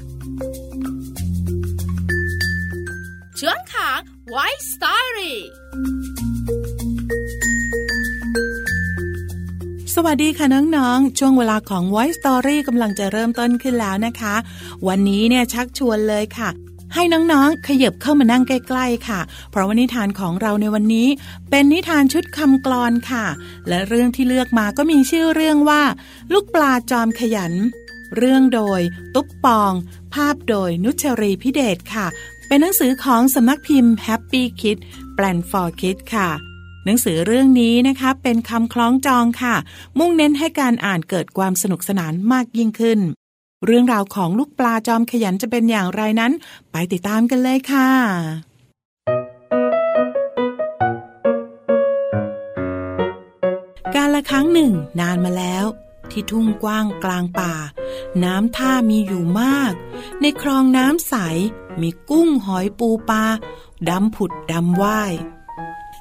เชื้องขางไวสตอรี่สวัสดีค่ะน้องๆ ช่วงเวลาของ Voice Story กำลังจะเริ่มต้นขึ้นแล้วนะคะ วันนี้เนี่ยชักชวนเลยค่ะ ให้น้องๆ ขยับเข้ามานั่งใกล้ๆ ค่ะ เพราะว่านิทานของเราในวันนี้ เป็นนิทานชุดคำกลอนค่ะ และเรื่องที่เลือกมาก็มีชื่อเรื่องว่า ลูกปลาจอมขยัน เรื่องโดย ตุ๊บปอง ภาพโดยนุชรีพิเดชค่ะ เป็นหนังสือของสำนักพิมพ์ Happy Kid แปลน for Kids ค่ะ หนังสือเรื่องนี้นะคะ เป็นคำคล้องจองค่ะ มุ่งเน้นให้การอ่านเกิดความสนุกสนานมากยิ่งขึ้น เรื่องราวของลูกปลาจอมขยันจะเป็นอย่างไรนั้น ไปติดตามกันเลยค่ะการละครั้งหนึ่งนานมาแล้ว ที่ทุ่งกว้างกลางป่า น้ำท่ามีอยู่มาก ในคลองน้ำใส มีกุ้งหอยปูปลาดำผุดดำว่าย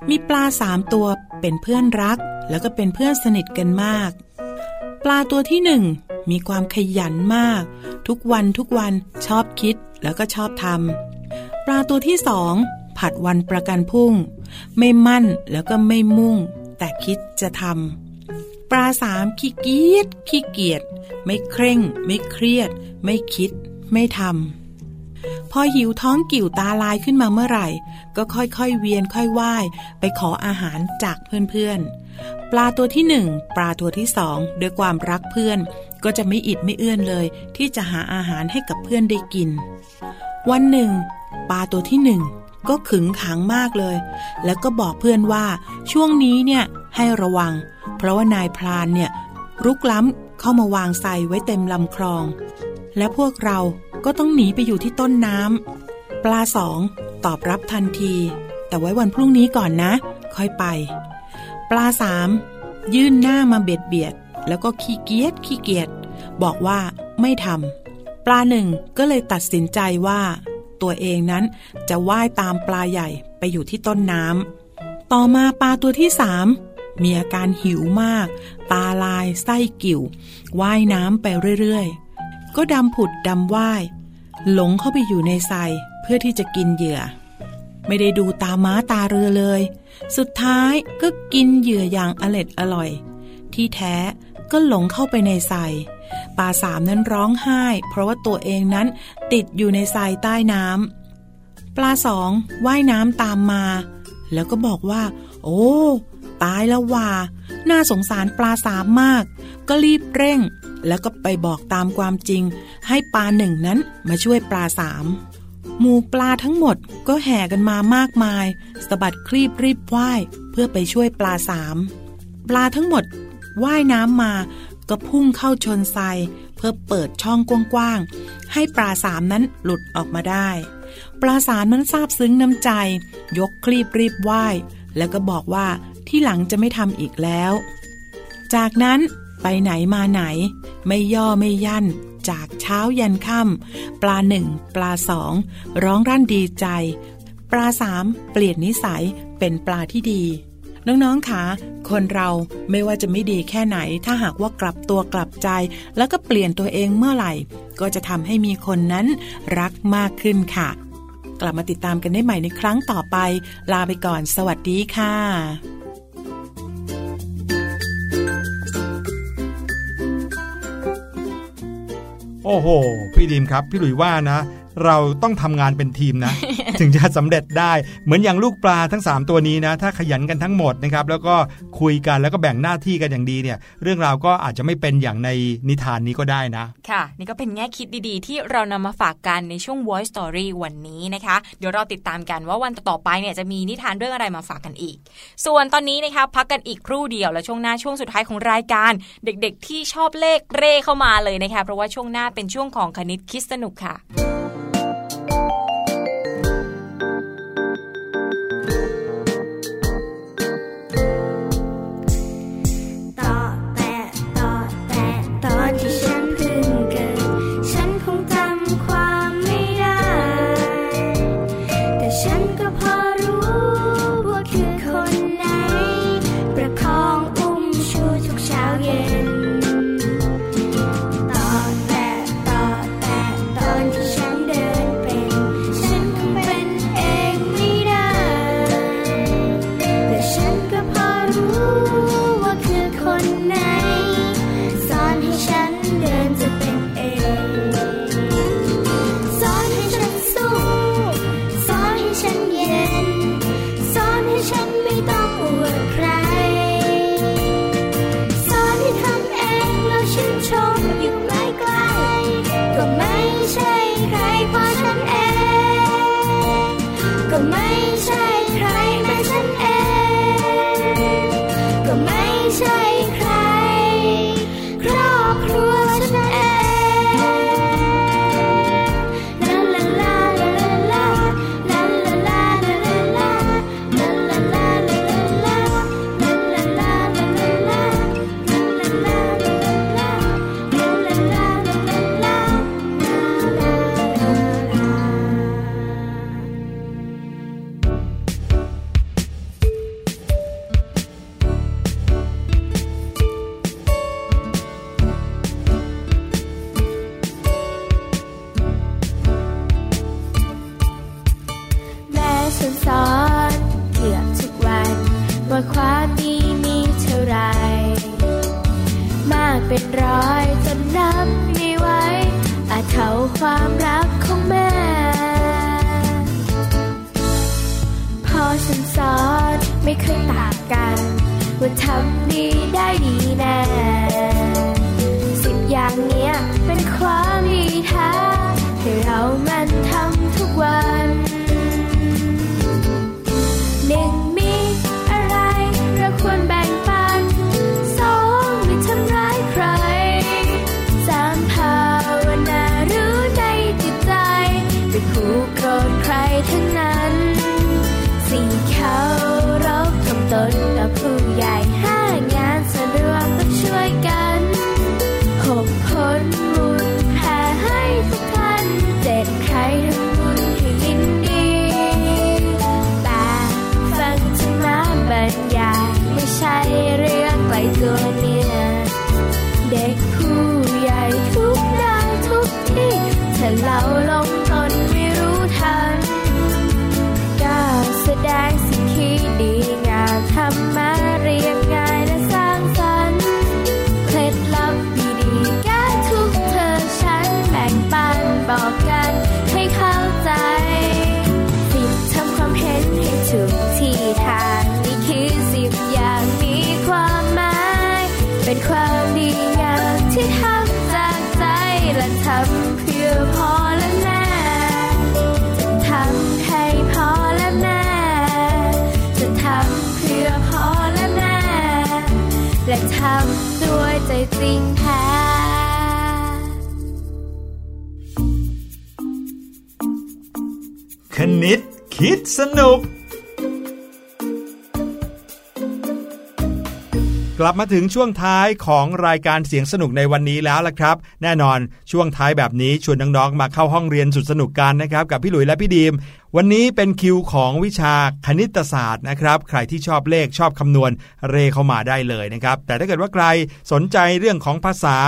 มีปลาสามตัวเป็นเพื่อนรัก แล้วก็เป็นเพื่อนสนิทกันมาก ปลาตัวที่หนึ่งมีความขยันมาก ทุกวันทุกวันชอบคิดแล้วก็ชอบทำปลาตัวที่สองผัดวันประกันพุ่ง ไม่มั่นแล้วก็ไม่มุ่ง แต่คิดจะทำปลาสามขี้เกียจขี้เกียจไม่เคร่ง ไม่เครียด ไม่คิด ไม่ทำ พอหิวท้องกิ่วตาลายขึ้นมาเมื่อไหร่ ก็ค่อยๆเวียนค่อยว่ายไปขออาหารจากเพื่อนๆ ปลาตัวที่หนึ่งปลาตัวที่สองด้วยความรักเพื่อน ก็จะไม่อิดไม่เอื้อนเลย ที่จะหาอาหารให้กับเพื่อนได้กิน วันหนึ่ง ปลาตัวที่หนึ่งก็ขึงขังมากเลย แล้วก็บอกเพื่อนว่า ช่วงนี้เนี่ยให้ระวัง เพราะว่านายพรานเนี่ยรุกล้ำเข้ามาวางใส่ไว้เต็มลำคลอง และพวกเรา ก็ต้องหนีไปอยู่ที่ต้นน้ำปลาสองตอบรับทันที แต่ไว้วันพรุ่งนี้ก่อนนะ ค่อยไป ปลาสามยื่นหน้ามาเบียดเบียด แล้วก็ขี้เกียจขี้เกียจบอกว่าไม่ทำปลาหนึ่งก็เลยตัดสินใจว่า ตัวเองนั้นจะว่ายตามปลาใหญ่ไปอยู่ที่ต้นน้ำต่อมาปลาตัวที่สามมีอาการหิวมาก ตาลายไส้กิ่วว่ายน้ำไปเรื่อยๆ ก็ดำผุดดำว่าย หลงเข้าไปอยู่ในทรายเพื่อที่จะกินเหยื่อ ไม่ได้ดูตาม้าตาเรือเลย สุดท้ายก็กินเหยื่ออย่างอร็ดอร่อย ที่แท้ก็หลงเข้าไปในทรายปลาสามนั้นร้องไห้ เพราะว่าตัวเองนั้นติดอยู่ในทรายใต้น้ำปลาสองว่ายน้ำตามมา แล้วก็บอกว่า โอ้ ตายแล้วว่า น่าสงสารปลาสามมาก ก็รีบเร่ง แล้วก็ไปบอกตามความจริง ให้ปลาหนึ่งนั้นมาช่วยปลาสามหมู่ปลาทั้งหมดก็แห่กันมามากมายสะบัดคลีบรีบว่ายเพื่อไปช่วยปลาสามปลาทั้งหมดว่ายน้ำมาก็พุ่งเข้าชนไซเพื่อเปิดช่องกว้างๆให้ปลาสามนั้นหลุดออกมาได้ ปลาสามนั้นซาบซึ้งน้ำใจ ยกคลีบรีบว่ายแล้วก็บอกว่าที่หลังจะไม่ทำอีกแล้ว จากนั้น ไปไหนมาไหน ไม่ย่อไม่ยัน่น จากเช้ายันค่ำปลาหนึ่งปลาสองร้องรั่นดีใจ ปลาสามเปลี่ยนนิสัยเป็นปลาที่ดีน้อง ๆคะคนเราไม่ว่าจะไม่ดีแค่ไหน ถ้าหากว่ากลับตัวกลับใจ แล้วก็เปลี่ยนตัวเองเมื่อไหร่ ก็จะทำให้มีคนนั้นรักมากขึ้นค่ะ กลับมาติดตามกันได้ใหม่ในครั้งต่อไป ลาไปก่อน สวัสดีค่ะ โอ้โห พี่ดีมครับ พี่หลุยว่านะ เราต้องทำงานเป็นทีมนะ ถึงจะสำเร็จได้ เหมือนอย่างลูกปลาทั้ง 3 ตัวนี้นะ ถ้าขยันกันทั้งหมดนะครับ แล้วก็คุยกันแล้วก็แบ่งหน้าที่กันอย่างดีเนี่ย เรื่องราวก็อาจจะไม่เป็นอย่างในนิทานนี้ก็ได้นะ ค่ะ นี่ก็เป็นแง่คิดดีๆ ที่เรานำมาฝากกันในช่วง Voice Story วันนี้นะคะ เดี๋ยวเราติดตามกันว่าวันต่อไปเนี่ยจะมีนิทานเรื่องอะไรมาฝากกันอีก ส่วนตอนนี้นะคะพักกันอีกครู่เดียวแล้วช่วงหน้าช่วงสุดท้ายของรายการ เด็ก ๆ ที่ชอบเลขเร่เข้ามาเลยนะคะเพราะว่าช่วงหน้าเป็นช่วงของคณิตคิดสนุกค่ะ ริงแท้คณิตคิดสนุก กลับมาถึงช่วงท้ายของรายการเสียงสนุกในวันนี้แล้วล่ะครับ แน่นอนช่วงท้ายแบบนี้ชวนน้องๆมาเข้าห้องเรียนสุดสนุกกันนะครับ กับพี่หลุยและพี่ดีม วันนี้เป็นคิวของวิชาคณิตศาสตร์นะครับ ใครที่ชอบเลขชอบคำนวณเรเข้ามาได้เลยนะครับ แต่ถ้าเกิดว่าใครสนใจเรื่องของภาษา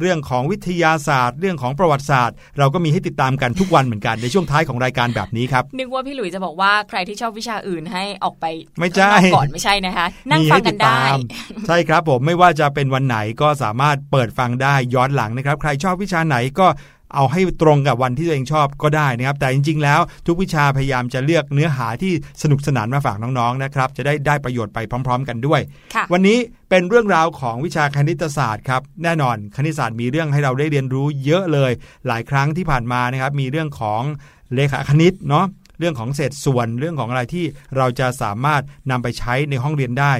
เรื่องของวิทยาศาสตร์ เรื่องของประวัติศาสตร์ เราก็มีให้ติดตามกันทุกวันเหมือนกันในช่วงท้ายของรายการแบบนี้ครับ นึกว่าพี่หลุยจะบอกว่าใครที่ชอบวิชาอื่นให้ออกไปไม่ใช่ข้างนอกก่อนไม่ใช่นะคะ นั่งฟังกันได้มีให้ติตามใช่ครับผมไม่ว่าจะเป็นวันไหนก็สามารถเปิดฟังได้ย้อนหลังนะครับ ใครชอบวิชาไหนก็ เอาให้ตรงกับวันที่ตัวเองชอบก็ได้นะครับ แต่จริง ๆ แล้วทุกวิชาพยายามจะเลือกเนื้อหาที่สนุกสนานมาฝากน้องๆนะครับ จะได้ได้ประโยชน์ไปพร้อม ๆ กันด้วยค่ะวันนี้เป็นเรื่องราวของวิชาคณิตศาสตร์ครับแน่นอนคณิตศาสตร์มีเรื่องให้เราได้เรียนรู้เยอะเลย หลายครั้งที่ผ่านมานะครับ มีเรื่องของเลขาคณิตเนาะเรื่องของเศษส่วนเรื่องของอะไรที่เราจะสามารถนำไปใช้ในห้องเรียนได้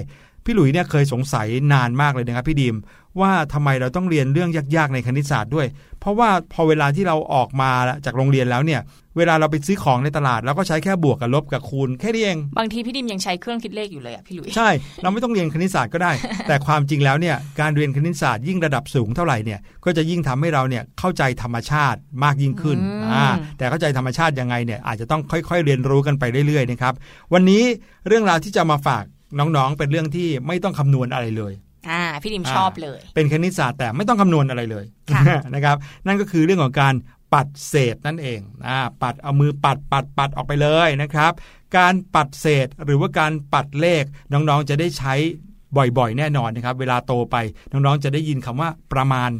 พี่หลุยเนี่ยเคยสงสัยนานมากเลยนะครับพี่ดีมว่าทำไมเราต้องเรียนเรื่องยากๆในคณิตศาสตร์ด้วย เพราะว่าพอเวลาที่เราออกมาจากโรงเรียนแล้วเนี่ยเวลาเราไปซื้อของในตลาดเราก็ใช้แค่บวกกับลบกับคูณแค่นี้เอง บางทีพี่ดิมยังใช้เครื่องคิดเลขอยู่เลยอะพี่หลุยใช่ เราไม่ต้องเรียนคณิตศาสตร์ก็ได้ แต่ความจริงแล้วเนี่ยการเรียนคณิตศาสตร์ยิ่งระดับสูงเท่าไหร่เนี่ยก็จะยิ่งทำให้เราเนี่ยเข้าใจธรรมชาติมากยิ่งขึ้นอืมอ่าแต่เข้าใจธรรมชาติยังไงเนี่ยอาจจะต้องค่อยๆเรียนรู้กันไปเรื่อยๆนะครับวันนี้เรื่องราวที่จะมาฝาก น้องๆ เป็นเรื่องที่ไม่ต้องคำนวณอะไรเลยอ่าพี่ดิมอ่าชอบเลย เป็นคณิตศาสตร์แต่ไม่ต้องคำนวณอะไรเลยค่ะนะครับ นั่นก็คือเรื่องของการปัดเศษนั่นเองอ่าปัดเอามือปัดปัดปัดออกไปเลยนะครับ การปัดเศษหรือว่าการปัดเลขน้องๆจะได้ใช้บ่อยๆ แน่นอนนะครับ เวลาโตไปน้องๆจะได้ยินคำว่าประมาณ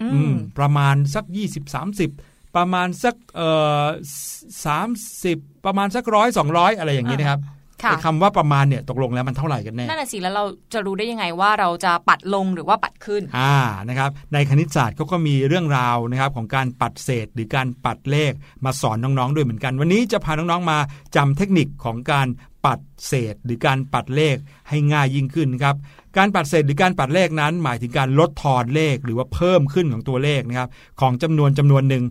อือืมมประมาณสัก 20 30ประมาณสักเอ่อสามสิบประมาณสักร้อยสองร้อยอะไรอย่างนี้นะครับ ค่ะไอ้คำว่าประมาณเนี่ยตกลงแล้วมันเท่าไหร่กันแน่นั่นแหะสิแล้วเราจะรู้ได้ยังไงว่าเราจะปัดลงหรือว่าปัดขึ้นอ่านะครับในคณิตศาสตร์เขาก็มีเรื่องราวนะครับของการปัดเศษ หรือการปัดเลขมาสอนน้องๆด้วยเหมือนกัน วันนี้จะพาน้องๆมาจำเทคนิคของการปัดเศษ หรือการปัดเลขให้ง่ายยิ่งขึ้นครับการปัดเศษหรือการปัดเลขนั้น หมายถึงการลดทอนเลขหรือว่าเพิ่มขึ้นของตัวเลขนะครับของจำนวนจำนวนหนึ่ง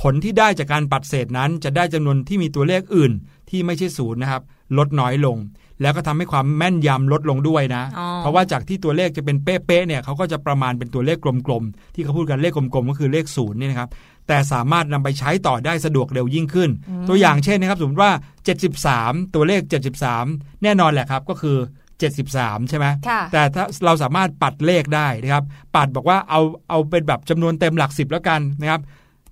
ผลที่ได้จากการปัดเศษนั้น จะได้จำนวนที่มีตัวเลขอื่นที่ไม่ใช่ศูนย์นะครับ ลดน้อยลง แล้วก็ทำให้ความแม่นยำลดลงด้วยนะอ๋อเพราะว่าจากที่ตัวเลขจะเป็นเป๊ะๆเนี่ยเขาก็จะประมาณเป็นตัวเลขกลมๆ ที่เขาพูดกันเลขกลมๆก็คือเลขศูนย์เนี่ยนะครับแต่สามารถนำไปใช้ต่อได้สะดวกเร็วยิ่งขึ้น ตัวอย่างเช่นนะครับสมมติว่า 73 ตัวเลข 73 แน่นอนแหละครับก็คือ 73 ใช่ไหมค่ะแต่ถ้าเราสามารถปัดเลขได้นะครับ ปัดบอกว่าเอาเอาเป็นแบบจำนวนเต็มหลัก 10 แล้วกันนะครับ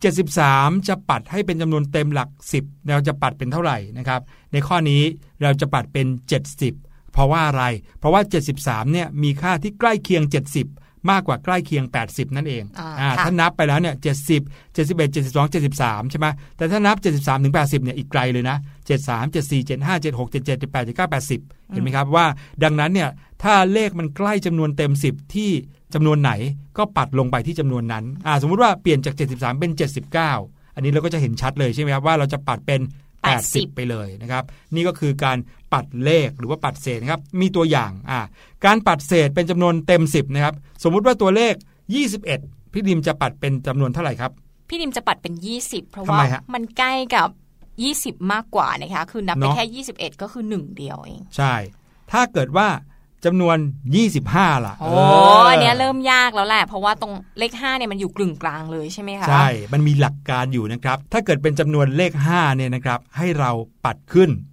73 จะปัดให้เป็นจำนวนเต็มหลัก 10 เราจะปัดเป็นเท่าไหร่นะครับ ในข้อนี้เราจะปัดเป็น 70 เพราะว่าอะไร เพราะว่า 73เนี่ยมีค่าที่ใกล้เคียง 70 มากกว่าใกล้เคียง 80 นั่นเองอ่าอ่าค่ะถ้านับไปแล้วเนี่ย70 71 72 73 ใช่ไหมแต่ถ้านับ 73ถึง80 เนี่ยอีกไกลเลยนะ 73 74 75 76 77 78 79 80 เห็นไหมครับว่าดังนั้นเนี่ยถ้าเลขมันใกล้จำนวนเต็ม 10 ที่จำนวนไหนก็ปัดลงไปที่จำนวนนั้นอ่าสมมุติว่าเปลี่ยนจาก 73 เป็น 79 อันนี้เราก็จะเห็นชัดเลยใช่ไหมครับว่าเราจะปัดเป็น 80 ไปเลยนะครับ นี่ก็คือการ ปัดเลขหรือว่าปัดเศษนะครับมีตัวอย่างอ่าการปัดเศษเป็นจำนวนเต็ม 10นะครับสมมุติว่าตัวเลข 21 พี่ดิมจะปัดเป็นจำนวนเท่าไหร่ครับ พี่ดิมจะปัดเป็น 20 เพราะทำว่าไมฮะมันใกล้กับ 20 มากกว่านะคะคือนับไปเนอะแค่ 21 ก็คือ 1 เดียวเอง ใช่ ถ้าเกิดว่าจำนวน 25 ล่ะ โอ้เอันเนี้ยเริ่มยากแล้วแหละ เพราะว่าตรงเลข 5 เนี่ยมันอยู่กลึงกลางเลยใช่ไหมคะ ใช่ มันมีหลักการอยู่นะครับ ถ้าเกิดเป็นจำนวนเลข 5 เนี่ยนะครับ ให้เราปัดขึ้นอ่า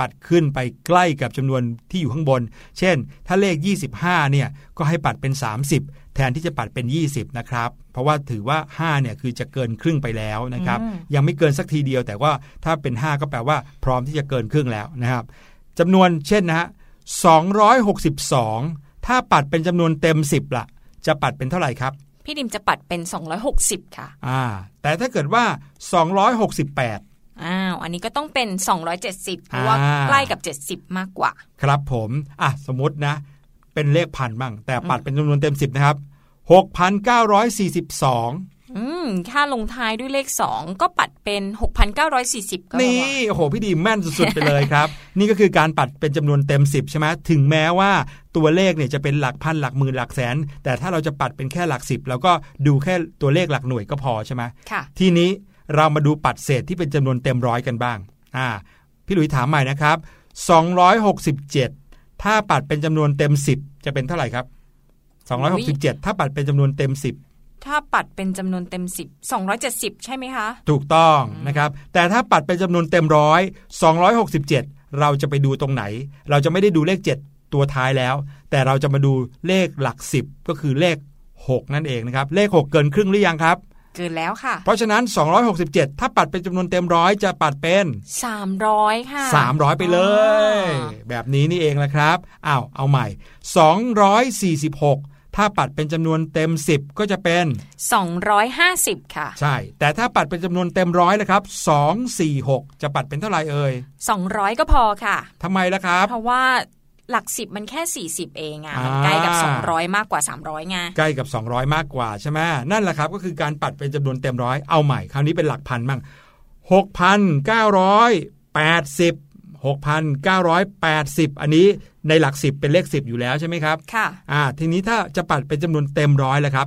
ปัดขึ้นไปใกล้กับจำนวนที่อยู่ข้างบน เช่น ถ้าเลข 25เนี่ยก็ให้ปัดเป็น 30 แทนที่จะปัดเป็น 20นะครับเพราะว่าถือว่า5เนี่ยคือจะเกินครึ่งไปแล้วนะครับอืมยังไม่เกินสักทีเดียว แต่ว่าถ้าเป็น 5 ก็แปลว่าพร้อมที่จะเกินครึ่งแล้วนะครับจำนวนเช่นนะฮะ262 ถ้าปัดเป็นจำนวนเต็ม 10ละจะปัดเป็นเท่าไหร่ครับ พี่ดิมจะปัดเป็น 260 ค่ะอ่าแต่ถ้าเกิดว่า 268 อ้าว อันนี้ก็ต้องเป็น 270 เพราะว่าอ่าใกล้กับ 70 มากกว่า ครับผม อะ สมมตินะ เป็นเลขพันบ้าง แต่ปัดเป็นจำนวนเต็ม 10 นะครับ 6,942อืมค่าลงท้ายด้วยเลข 2 ก็ปัดเป็น 6,940ก็นี่โอ้โหพี่ดีแม่นสุดๆไปเลยครับ นี่ก็คือการปัดเป็นจำนวนเต็ม 10 ใช่ไหมถึงแม้ว่าตัวเลขเนี่ยจะเป็นหลักพันหลักหมื่นหลักแสน แต่ถ้าเราจะปัดเป็นแค่หลักสิบแล้วก็ดูแค่ตัวเลขหลักหน่วยก็พอใช่ไหมค่ะทีนี้ เรามาดูปัดเศษที่เป็นจำนวนเต็มร้อยกันบ้างอ่าพี่หลุยถามใหม่นะครับ 267 ถ้าปัดเป็นจำนวนเต็ม 10 จะเป็นเท่าไหร่ครับ 267 ถ้าปัดเป็นจำนวนเต็ม 10ถ้าปัดเป็นจำนวนเต็ม 10 270 ใช่ไหมคะ ถูกต้องนะครับ แต่ถ้าปัดเป็นจำนวนเต็มร้อย267 เราจะไปดูตรงไหน เราจะไม่ได้ดูเลข 7 ตัวท้ายแล้ว แต่เราจะมาดูเลขหลัก 10 ก็คือเลข 6 นั่นเองนะครับ เลข 6 เกินครึ่งหรือยังครับ เกินแล้วค่ะ เพราะฉะนั้น 267 ถ้าปัดเป็นจำนวนเต็มร้อยจะปัดเป็น 300 ค่ะ 300 ไปเลย แบบนี้นี่เองนะครับอ้าวเอาใหม่ 246ถ้าปัดเป็นจำนวนเต็ม 10 ก็จะเป็น 250 ค่ะ ใช่ แต่ถ้าปัดเป็นจำนวนเต็มร้อยนะครับ246 จะปัดเป็นเท่าไหร่เอ่ย200 ก็พอค่ะทำไมล่ะครับ เพราะว่า หลักสิบมันแค่ 40 เองอะมันอ่าใกล้กับ 200 มากกว่า 300ไงใกล้กับ 200 มากกว่าใช่ไหมนั่นแหละครับก็คือการปัดเป็นจำนวนเต็มร้อยเอาใหม่คราวนี้เป็นหลักพันมั่ง6,980 6,980 อันนี้ในหลัก 10 เป็นเลข 10 อยู่แล้วใช่ไหมครับ ค่ะ อ่า ทีนี้ถ้าจะปัดเป็นจำนวนเต็มร้อยแล้วครับ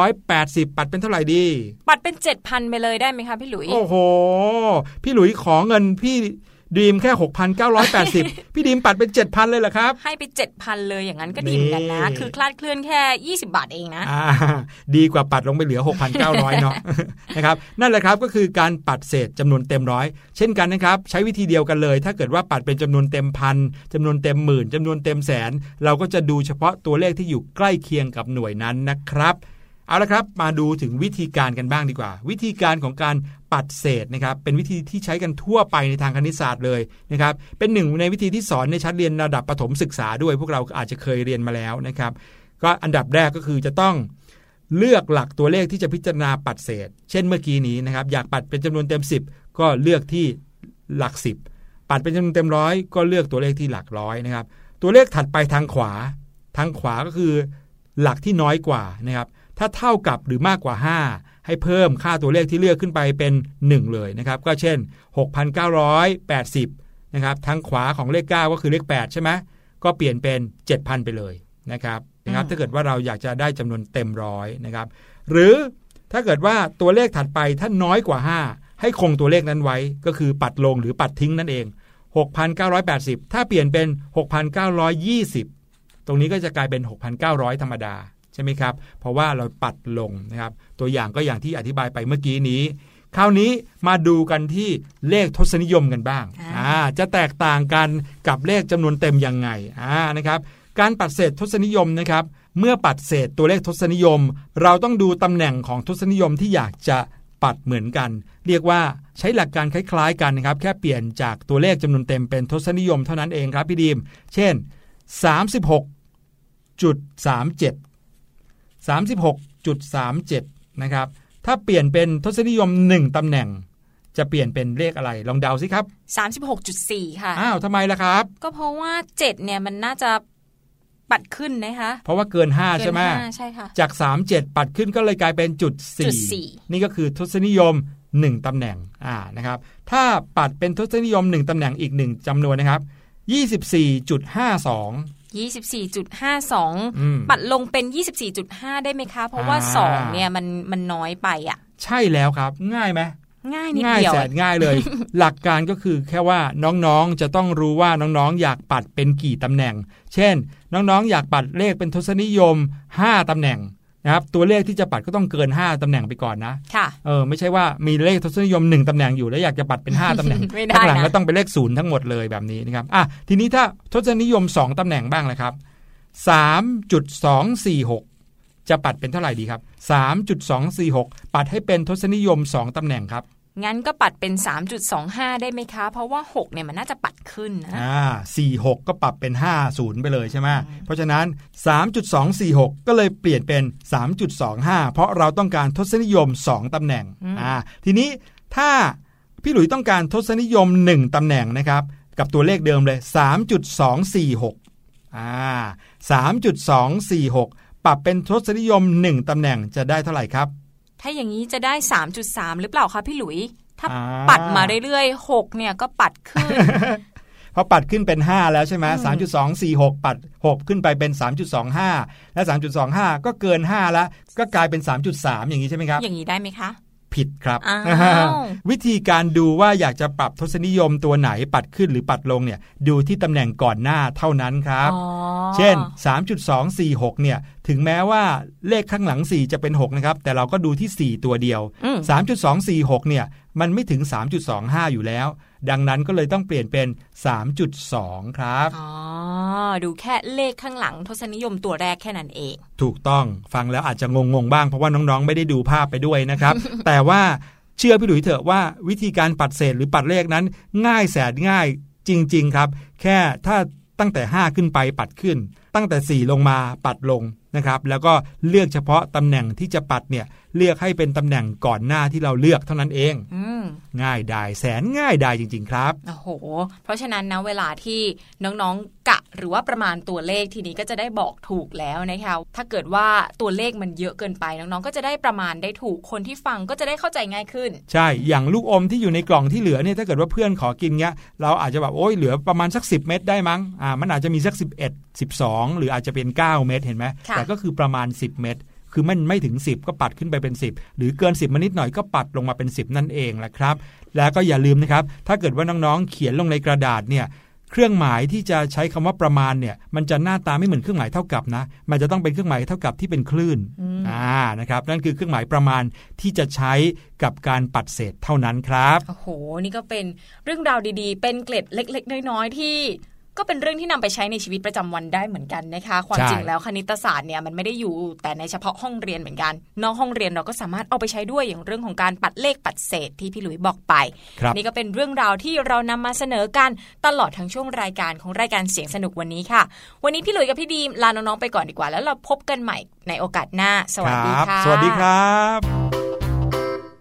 6,980 ปัดเป็นเท่าไหร่ดี ปัดเป็น 7,000 ไปเลยได้ไหมคะพี่หลุย โอ้โห พี่หลุยขอเงินพี่ ดีมแค่ 6,980 พี่ดีมปัดเป็น7,000 เลยเหรอครับ ให้ไป 7,000 เลยอย่างนั้นก็ดีเหมือนกันนะนี่คือคลาดเคลื่อนแค่ 20 บาทเองนะอ่าดีกว่าปัดลงไปเหลือ 6,900 เนาะนะครับนั่นแหละครับก็คือการปัดเศษจำนวนเต็มร้อยเช่นกันนะครับ ใช้วิธีเดียวกันเลย ถ้าเกิดว่าปัดเป็นจำนวนเต็มพันจำนวนเต็มหมื่นจำนวนเต็มแสน เราก็จะดูเฉพาะตัวเลขที่อยู่ใกล้เคียงกับหน่วยนั้นนะครับ เอาละครับมาดูถึงวิธีการกันบ้างดีกว่า วิธีการของการปัดเศษนะครับเป็นวิธีที่ใช้กันทั่วไปในทางคณิตศาสตร์เลยนะครับเป็นหนึ่งในวิธีที่สอนในชั้นเรียนระดับประถมศึกษาด้วย พวกเราอาจจะเคยเรียนมาแล้วนะครับ ก็อันดับแรกก็คือจะต้องเลือกหลักตัวเลขที่จะพิจารณาปัดเศษ เช่นเมื่อกี้นี้นะครับอยากปัดเป็นจำนวนเต็ม 10 ก็เลือกที่หลัก 10 ปัดเป็นจำนวนเต็มร้อยก็เลือกตัวเลขที่หลักร้อยนะครับตัวเลขถัดไปทางขวา ทางขวาก็คือหลักที่น้อยกว่านะครับ ถ้าเท่ากับหรือมากกว่า 5 ให้เพิ่มค่าตัวเลขที่เลือกขึ้นไปเป็น 1 เลยนะครับ ก็เช่น 6,980 นะครับ ทางขวาของเลข 9 ก็คือเลข 8 ใช่ไหมก็เปลี่ยนเป็น 7,000 ไปเลยนะครับนะครับถ้าเกิดว่าเราอยากจะได้จำนวนเต็มร้อยนะครับ หรือถ้าเกิดว่าตัวเลขถัดไปถ้าน้อยกว่า 5 ให้คงตัวเลขนั้นไว้ ก็คือปัดลงหรือปัดทิ้งนั่นเอง 6,980 ถ้าเปลี่ยนเป็น 6,920 ตรงนี้ก็จะกลายเป็น 6,900 ธรรมดา ใช่ไหมครับ เพราะว่าเราปัดลงนะครับ ตัวอย่างก็อย่างที่อธิบายไปเมื่อกี้นี้ คราวนี้มาดูกันที่เลขทศนิยมกันบ้างอ่าอ่าจะแตกต่างกันกับเลขจำนวนเต็มยังไงอ่านะครับ การปัดเศษทศนิยมนะครับ เมื่อปัดเศษตัวเลขทศนิยม เราต้องดูตำแหน่งของทศนิยมที่อยากจะปัดเหมือนกัน เรียกว่าใช้หลักการคล้ายๆกันนะครับ แค่เปลี่ยนจากตัวเลขจำนวนเต็มเป็นทศนิยมเท่านั้นเองครับพี่ดีม เช่น 36 36.37 นะครับ ถ้าเปลี่ยนเป็นทศนิยม 1 ตำแหน่ง จะเปลี่ยนเป็นเลขอะไร ลองเดาสิครับ 36.4 ค่ะ อ้าวทำไมล่ะครับ ก็เพราะว่า 7 เนี่ยมันน่าจะปัดขึ้นนะคะ เพราะว่าเกิน5เกินใช่ไหมห้าใช่ค่ะ จาก 37 ปัดขึ้นก็เลยกลายเป็นจุดจุด4สี่นี่ก็คือทศนิยม 1 ตำแหน่ง อ่า นะครับ ถ้าปัดเป็นทศนิยม 1 ตำแหน่งอีก 1จำนวนนะครับ 24.52 24.52อืมปัดลงเป็น 24.5 ได้ไหมคะ เพราะว่าอ่า 2 เนี่ยมันมันน้อยไปอะ ใช่แล้วครับ ง่ายไหมง่ายนิดง่ายเดียวแสนง่ายเลย หลักการก็คือแค่ว่าน้องๆจะต้องรู้ว่าน้องๆ อยากปัดเป็นกี่ตำแหน่ง เช่น น้องๆ อยากปัดเลขเป็นทศนิยม 5ตำแหน่ง นะครับตัวเลขที่จะปัดก็ต้องเกิน 5 ตำแหน่งไปก่อนนะค่ะเออไม่ใช่ว่ามีเลขทศนิยม 1 ตำแหน่งอยู่แล้วอยากจะปัดเป็น 5 ตำแหน่งไม่ได้ข้างหลังนะก็ต้องเป็นเลขศูนย์ทั้งหมดเลยแบบนี้นะครับอะทีนี้ถ้าทศนิยม 2 ตำแหน่งบ้างเลยครับ 3.246 จะปัดเป็นเท่าไหร่ดีครับ 3.246 ปัดให้เป็นทศนิยม 2 ตำแหน่งครับ งั้นก็ปัดเป็น 3.25 ได้ไหมคะ เพราะว่า 6 เนี่ยมันน่าจะปัดขึ้นนะอ่า46 ก็ปรับเป็น 50 ไปเลยใช่ไหมเพราะฉะนั้น 3.246 ก็เลยเปลี่ยนเป็น 3.25 เพราะเราต้องการทศนิยม 2 ตำแหน่งอ่าทีนี้ถ้าพี่หลุยต้องการทศนิยม 1 ตำแหน่งนะครับ กับตัวเลขเดิมเลย 3.246อ่า3.246 ปรับเป็นทศนิยม 1 ตำแหน่งจะได้เท่าไหร่ครับ ถ้าอย่างนี้จะได้ 3.3 หรือเปล่าคะพี่หลุย ถ้าอ่าปัดมาเรื่อยๆ6เนี่ยก็ปัดขึ้นพอปัดขึ้นเป็น 5 แล้วใช่ไหม3.246ปัด 6 ขึ้นไปเป็น 3.25 และ 3.25 ก็เกิน 5 แล้ว ก็กลายเป็น 3.3 อย่างนี้ใช่ไหมครับ อย่างนี้ได้ไหมคะ ผิดครับอ้าววิธีการดูว่าอยากจะปรับทศนิยมตัวไหนปัดขึ้นหรือปัดลงเนี่ยดูที่ตำแหน่งก่อนหน้าเท่านั้นครับอ๋อเช่น 3.246 เนี่ยถึงแม้ว่าเลขข้างหลัง 4 จะเป็น 6 นะครับ แต่เราก็ดูที่ 4 ตัวเดียวอืม3.246 เนี่ยมันไม่ถึง 3.25 อยู่แล้ว ดังนั้นก็เลยต้องเปลี่ยนเป็น 3.2 ครับ อ๋อ ดูแค่เลขข้างหลังทศนิยมตัวแรกแค่นั้นเอง ถูกต้องฟังแล้วอาจจะงงๆบ้างเพราะว่าน้องๆ ไม่ได้ดูภาพไปด้วยนะครับ แต่ว่าเชื่อพี่หลุยเถอะว่าวิธีการปัดเศษหรือปัดเลขนั้น ง่ายแสนง่ายจริง ๆครับ แค่ถ้าตั้งแต่ 5 ขึ้นไปปัดขึ้น ตั้งแต่ 4 ลงมาปัดลงนะครับ แล้วก็เลือกเฉพาะตำแหน่งที่จะปัดเนี่ย เลือกให้เป็นตำแหน่งก่อนหน้าที่เราเลือกเท่านั้นเองอืมง่ายได้แสนง่ายได้จริง ๆ ครับโอ้โห เพราะฉะนั้นนะเวลาที่น้องๆกะหรือว่าประมาณตัวเลขทีนี้ก็จะได้บอกถูกแล้วนะคะถ้าเกิดว่าตัวเลขมันเยอะเกินไปน้องๆก็จะได้ประมาณได้ถูกคนที่ฟังก็จะได้เข้าใจง่ายขึ้น ใช่อย่างลูกอมที่อยู่ในกล่องที่เหลือเนี่ยถ้าเกิดว่าเพื่อนขอกินเงี้ยเราอาจจะแบบโอ้ยเหลือประมาณสัก 10 เม็ดได้มั้งอ่ามันอาจจะมีสัก11 12 หรืออาจจะเป็น 9 เม็ดเห็นไหมค่ะแต่ก็คือประมาณ 10 เม็ด คือมันไม่ถึง 10 ก็ปัดขึ้นไปเป็น 10 หรือเกิน 10 มานิดหน่อยก็ปัดลงมาเป็น 10 นั่นเองแหละครับ แล้วก็อย่าลืมนะครับ ถ้าเกิดว่าน้องๆ เขียนลงในกระดาษเนี่ยเครื่องหมายที่จะใช้คำว่าประมาณเนี่ย มันจะหน้าตาไม่เหมือนเครื่องหมายเท่ากับนะ มันจะต้องเป็นเครื่องหมายเท่ากับที่เป็นคลื่นอ่านะครับ นั่นคือเครื่องหมายประมาณที่จะใช้กับการปัดเศษเท่านั้นครับโอ้โหนี่ก็เป็นเรื่องราวดีๆ เป็นเกล็ดเล็ก ๆ น้อยๆที่ ก็เป็นเรื่องที่นำไปใช้ในชีวิตประจำวันได้เหมือนกันนะคะความใช่จริงแล้วคณิตศาสตร์เนี่ยมันไม่ได้อยู่แต่ในเฉพาะห้องเรียนเหมือนกัน นอกห้องเรียนเราก็สามารถเอาไปใช้ด้วยอย่างเรื่องของการปัดเลขปัดเศษที่พี่หลุยบอกไปครับนี่ก็เป็นเรื่องราวที่เรานำมาเสนอกันตลอดทั้งช่วงรายการของรายการเสียงสนุกวันนี้ค่ะ วันนี้พี่หลุยกับพี่ดีมลาน้องๆไปก่อนดีกว่า แล้วเราพบกันใหม่ในโอกาสหน้า สวัสดีครับค่ะสวัสดีครับ